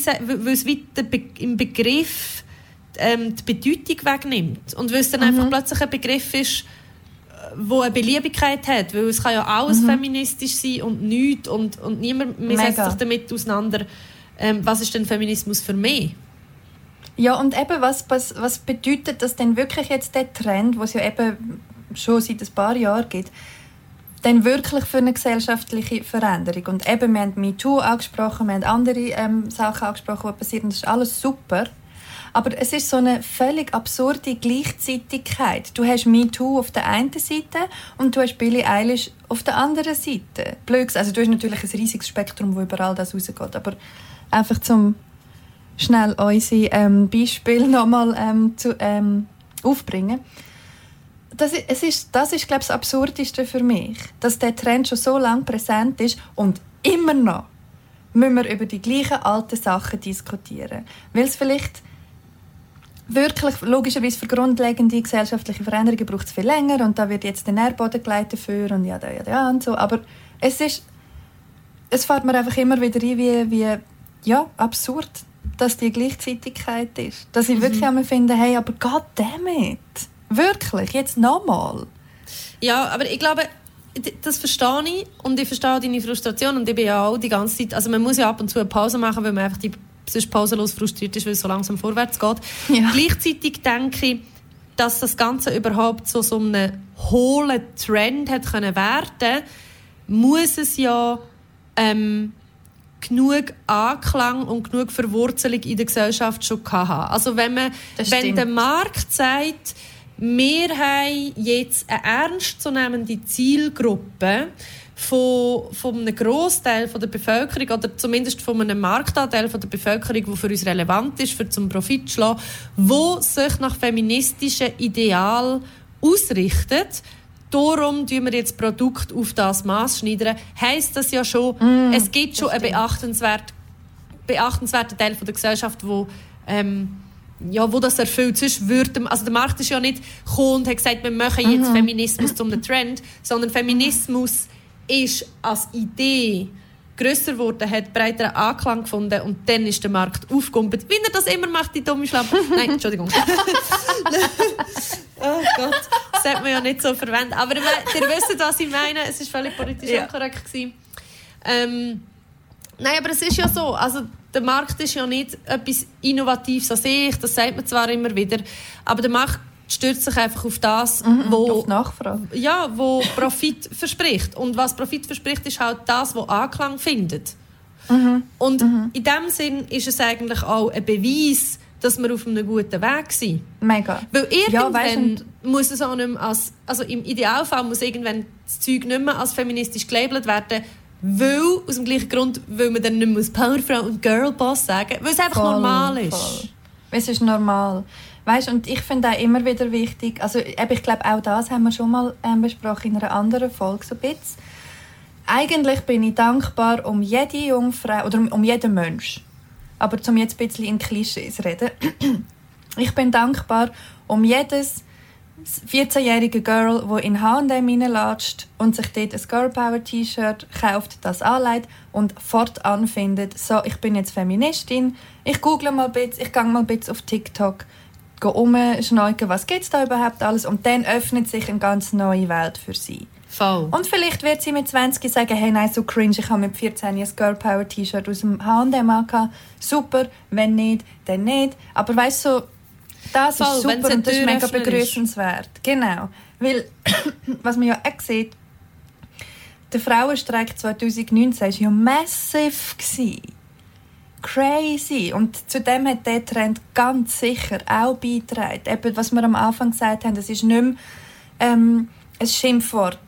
Be im Begriff ähm, die Bedeutung wegnimmt. Und weil es dann einfach plötzlich ein Begriff ist, äh, wo eine Beliebigkeit hat, weil es kann ja alles feministisch sein und nichts und, und niemand man setzt sich damit auseinander, ähm, was ist denn Feminismus für mich? Ja, und eben, was, was, was bedeutet das denn wirklich jetzt der Trend, wo es ja eben schon seit ein paar Jahren gibt, denn wirklich für eine gesellschaftliche Veränderung? Und eben, wir haben MeToo angesprochen, wir haben andere ähm, Sachen angesprochen, die passieren, das ist alles super. Aber es ist so eine völlig absurde Gleichzeitigkeit. Du hast MeToo auf der einen Seite und du hast Billie Eilish auf der anderen Seite. Blöd gesagt. Also du hast natürlich ein riesiges Spektrum, wo überall das rausgeht. Aber einfach zum schnell unsere ähm, Beispiele nochmal ähm, zu, ähm, aufbringen. Das ist, ist, das ist glaube ich, das Absurdeste für mich, dass der Trend schon so lange präsent ist und immer noch müssen wir über die gleichen alten Sachen diskutieren. Weil es vielleicht wirklich, logischerweise für grundlegende gesellschaftliche Veränderungen braucht es viel länger und da wird jetzt der Nährboden geleitet dafür und ja, da, ja, da und so. Aber es ist, es fällt mir einfach immer wieder ein, wie, wie ja, absurd, dass die Gleichzeitigkeit ist. Dass ich wirklich einmal finde, hey, aber goddammit, wirklich, jetzt nochmal. Ja, aber ich glaube, das verstehe ich und ich verstehe deine Frustration und ich bin ja auch die ganze Zeit, also man muss ja ab und zu eine Pause machen, weil man einfach die, sonst pausenlos frustriert ist, weil es so langsam vorwärts geht. Ja. Gleichzeitig denke ich, dass das Ganze überhaupt so so einen hohlen Trend hat können werden, muss es ja ähm, genug Anklang und genug Verwurzelung in der Gesellschaft schon haben. Also wenn man, wenn der Markt sagt, wir haben jetzt eine ernstzunehmende Zielgruppe von, von einem Großteil der Bevölkerung oder zumindest von einem Marktanteil von der Bevölkerung, der für uns relevant ist, für zum Profit zu schlagen, wo sich nach feministischen Ideal ausrichtet. Darum tun wir jetzt Produkt auf das Maß schneidern. Heißt das ja schon, es gibt schon einen beachtenswert, beachtenswerten Teil von der Gesellschaft, wo ähm, ja, wo das erfüllt. Sonst würde, also der Markt ist ja nicht gekommen und hat gesagt, wir machen jetzt Feminismus zum Trend, sondern Feminismus ist als Idee grösser geworden, hat breiteren Anklang gefunden und dann ist der Markt aufgegumpelt. Wie er das immer macht, die dumme Schlampe. Nein, Entschuldigung. oh Gott, das sollte man ja nicht so verwenden. Aber ihr ihr wisst, was ich meine. Es war völlig politisch Ja. unkorrekt. gewesen. Ähm, Nein, aber es ist ja so. Also, der Markt ist ja nicht etwas Innovatives an sich, das sagt man zwar immer wieder, aber der Markt stürzt sich einfach auf das, wo, Auf Nachfrage. ja, wo Profit verspricht. Und was Profit verspricht, ist halt das, was Anklang findet. Und in dem Sinn ist es eigentlich auch ein Beweis, dass wir auf einem guten Weg sind. Mega. Weil Ja, irgendwann und- muss es auch nicht mehr als, also im Idealfall muss irgendwann das Zeug nicht mehr als feministisch gelabelt werden, weil, aus dem gleichen Grund, weil man dann nicht mehr Powerfrau und Girlboss sagen, weil es einfach Voll, normal ist. voll. Es ist normal. Weißt, und ich finde auch immer wieder wichtig, also ich glaube auch das haben wir schon mal ähm, besprochen in einer anderen Folge so ein bisschen. Eigentlich bin ich dankbar um jede Jungfrau oder um, um jeden Mensch. Aber zum jetzt ein bisschen in Klischees reden. Ich bin dankbar um jedes 14-jährige Girl, wo in H&M reinlatscht und sich dort ein Girl Power T-Shirt kauft, das anlegt und fortan findet, so, ich bin jetzt Feministin, ich google mal ein bisschen, ich gehe mal ein bisschen auf TikTok, gehe umschneuken, was gibt es da überhaupt alles und dann öffnet sich eine ganz neue Welt für sie. Voll. Und vielleicht wird sie mit 20 sagen, hey, nein, so cringe, ich habe mit 14 ein Girl Power T-Shirt aus dem H&M angehabt. Super, wenn nicht, dann nicht. Aber weißt du, so, das Voll, ist super und das ist mega begrüßenswert. Genau. Weil, was man ja auch sieht, der Frauenstreik 2019 war ja massiv. Gewesen. Crazy. Und zudem hat der Trend ganz sicher auch beigetragen. Eben, was wir am Anfang gesagt haben, es ist nicht mehr ähm, ein Schimpfwort,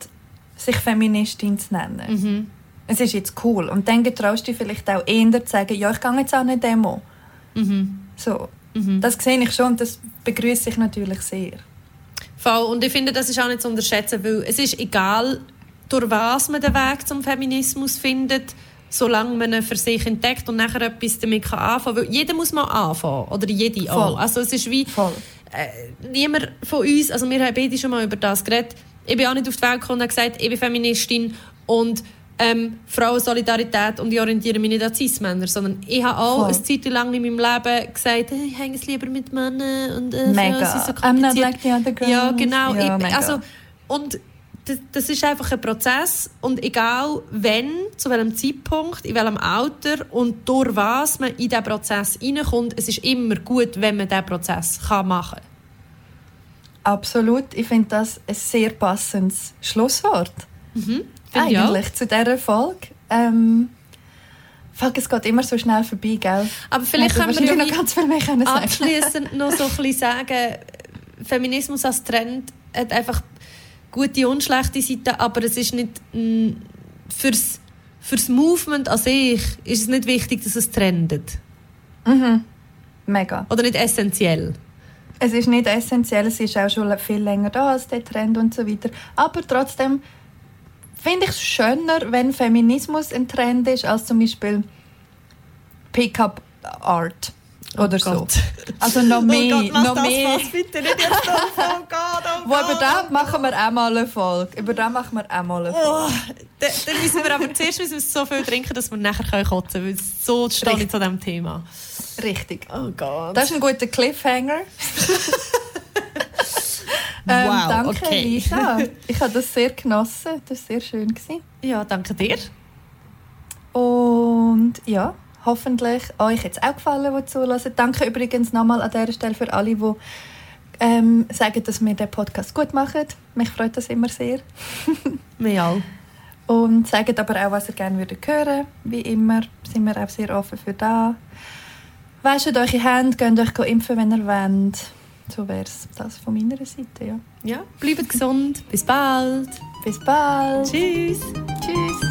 sich Feministin zu nennen. Mhm. Es ist jetzt cool. Und dann getraust du dich vielleicht auch eher zu sagen, ja, ich gehe jetzt auch eine Demo. Mhm. So. Das sehe ich schon und das begrüße ich natürlich sehr. Voll. Und ich finde, das ist auch nicht zu unterschätzen, weil es ist egal, durch was man den Weg zum Feminismus findet, solange man ihn für sich entdeckt und nachher etwas damit kann anfangen kann. Weil jeder muss mal anfangen. Oder jede Voll. auch. Also es ist wie... Voll. äh, niemand von uns, also wir haben beide schon mal über das geredet, ich bin auch nicht auf die Welt gekommen und habe gesagt, ich bin Feministin und ähm, Frauensolidarität und ich orientiere mich nicht an Cis-Männer, sondern ich habe auch Voll. eine Zeit lang in meinem Leben gesagt, hey, ich hänge es lieber mit Männern und äh, Mega. Frauen sind so I'm not kompliziert. like the other girls. Ja, genau. Ja, ich, also, und das, das ist einfach ein Prozess und egal wenn, zu welchem Zeitpunkt, in welchem Alter und durch was man in diesen Prozess hineinkommt, es ist immer gut, wenn man diesen Prozess kann machen kann. Absolut. Ich finde das ein sehr passendes Schlusswort. Finde Eigentlich zu dieser Folge. Ähm, fuck, es geht immer so schnell vorbei, gell? Aber vielleicht können wir ja noch ganz viel mehr können sagen. abschließend noch so ein bisschen sagen, Feminismus als Trend hat einfach gute und schlechte Seiten, aber es ist nicht mm, fürs, fürs Movement an sich ist es nicht wichtig, dass es trendet. Mega. Oder nicht essentiell. Es ist nicht essentiell, es ist auch schon viel länger da als der Trend und so weiter. Aber trotzdem finde ich es schöner, wenn Feminismus ein Trend ist, als zum Beispiel Pickup Art oder so. Gott. Also noch mehr, noch mehr. bitte nicht jetzt oh Gott, oh Wo über das machen wir auch mal eine Folge. Über das machen wir auch mal eine Folge. Oh, dann, müssen wir aber zuerst müssen wir so viel trinken, dass wir nachher können kotzen können, weil so stehe ich zu diesem Thema. Richtig. Oh Gott. Das ist ein guter Cliffhanger. ähm, Wow, danke, okay. Lisa. Ich habe das sehr genossen. Das war sehr schön. Gewesen. Ja, danke dir. Und ja, hoffentlich euch jetzt auch gefallen, die zulassen. Danke übrigens nochmal an dieser Stelle für alle, die ähm, sagen, dass wir den Podcast gut machen. Mich freut das immer sehr. Wir auch. Und sagt aber auch, was ihr gerne würdet hören. Wie immer sind wir auch sehr offen für da. Wäscht eure Hände, geht euch impfen, wenn ihr wollt. So wäre es das von meiner Seite. Ja. Ja, bleibt gesund. Bis bald. Bis bald. Tschüss. Tschüss.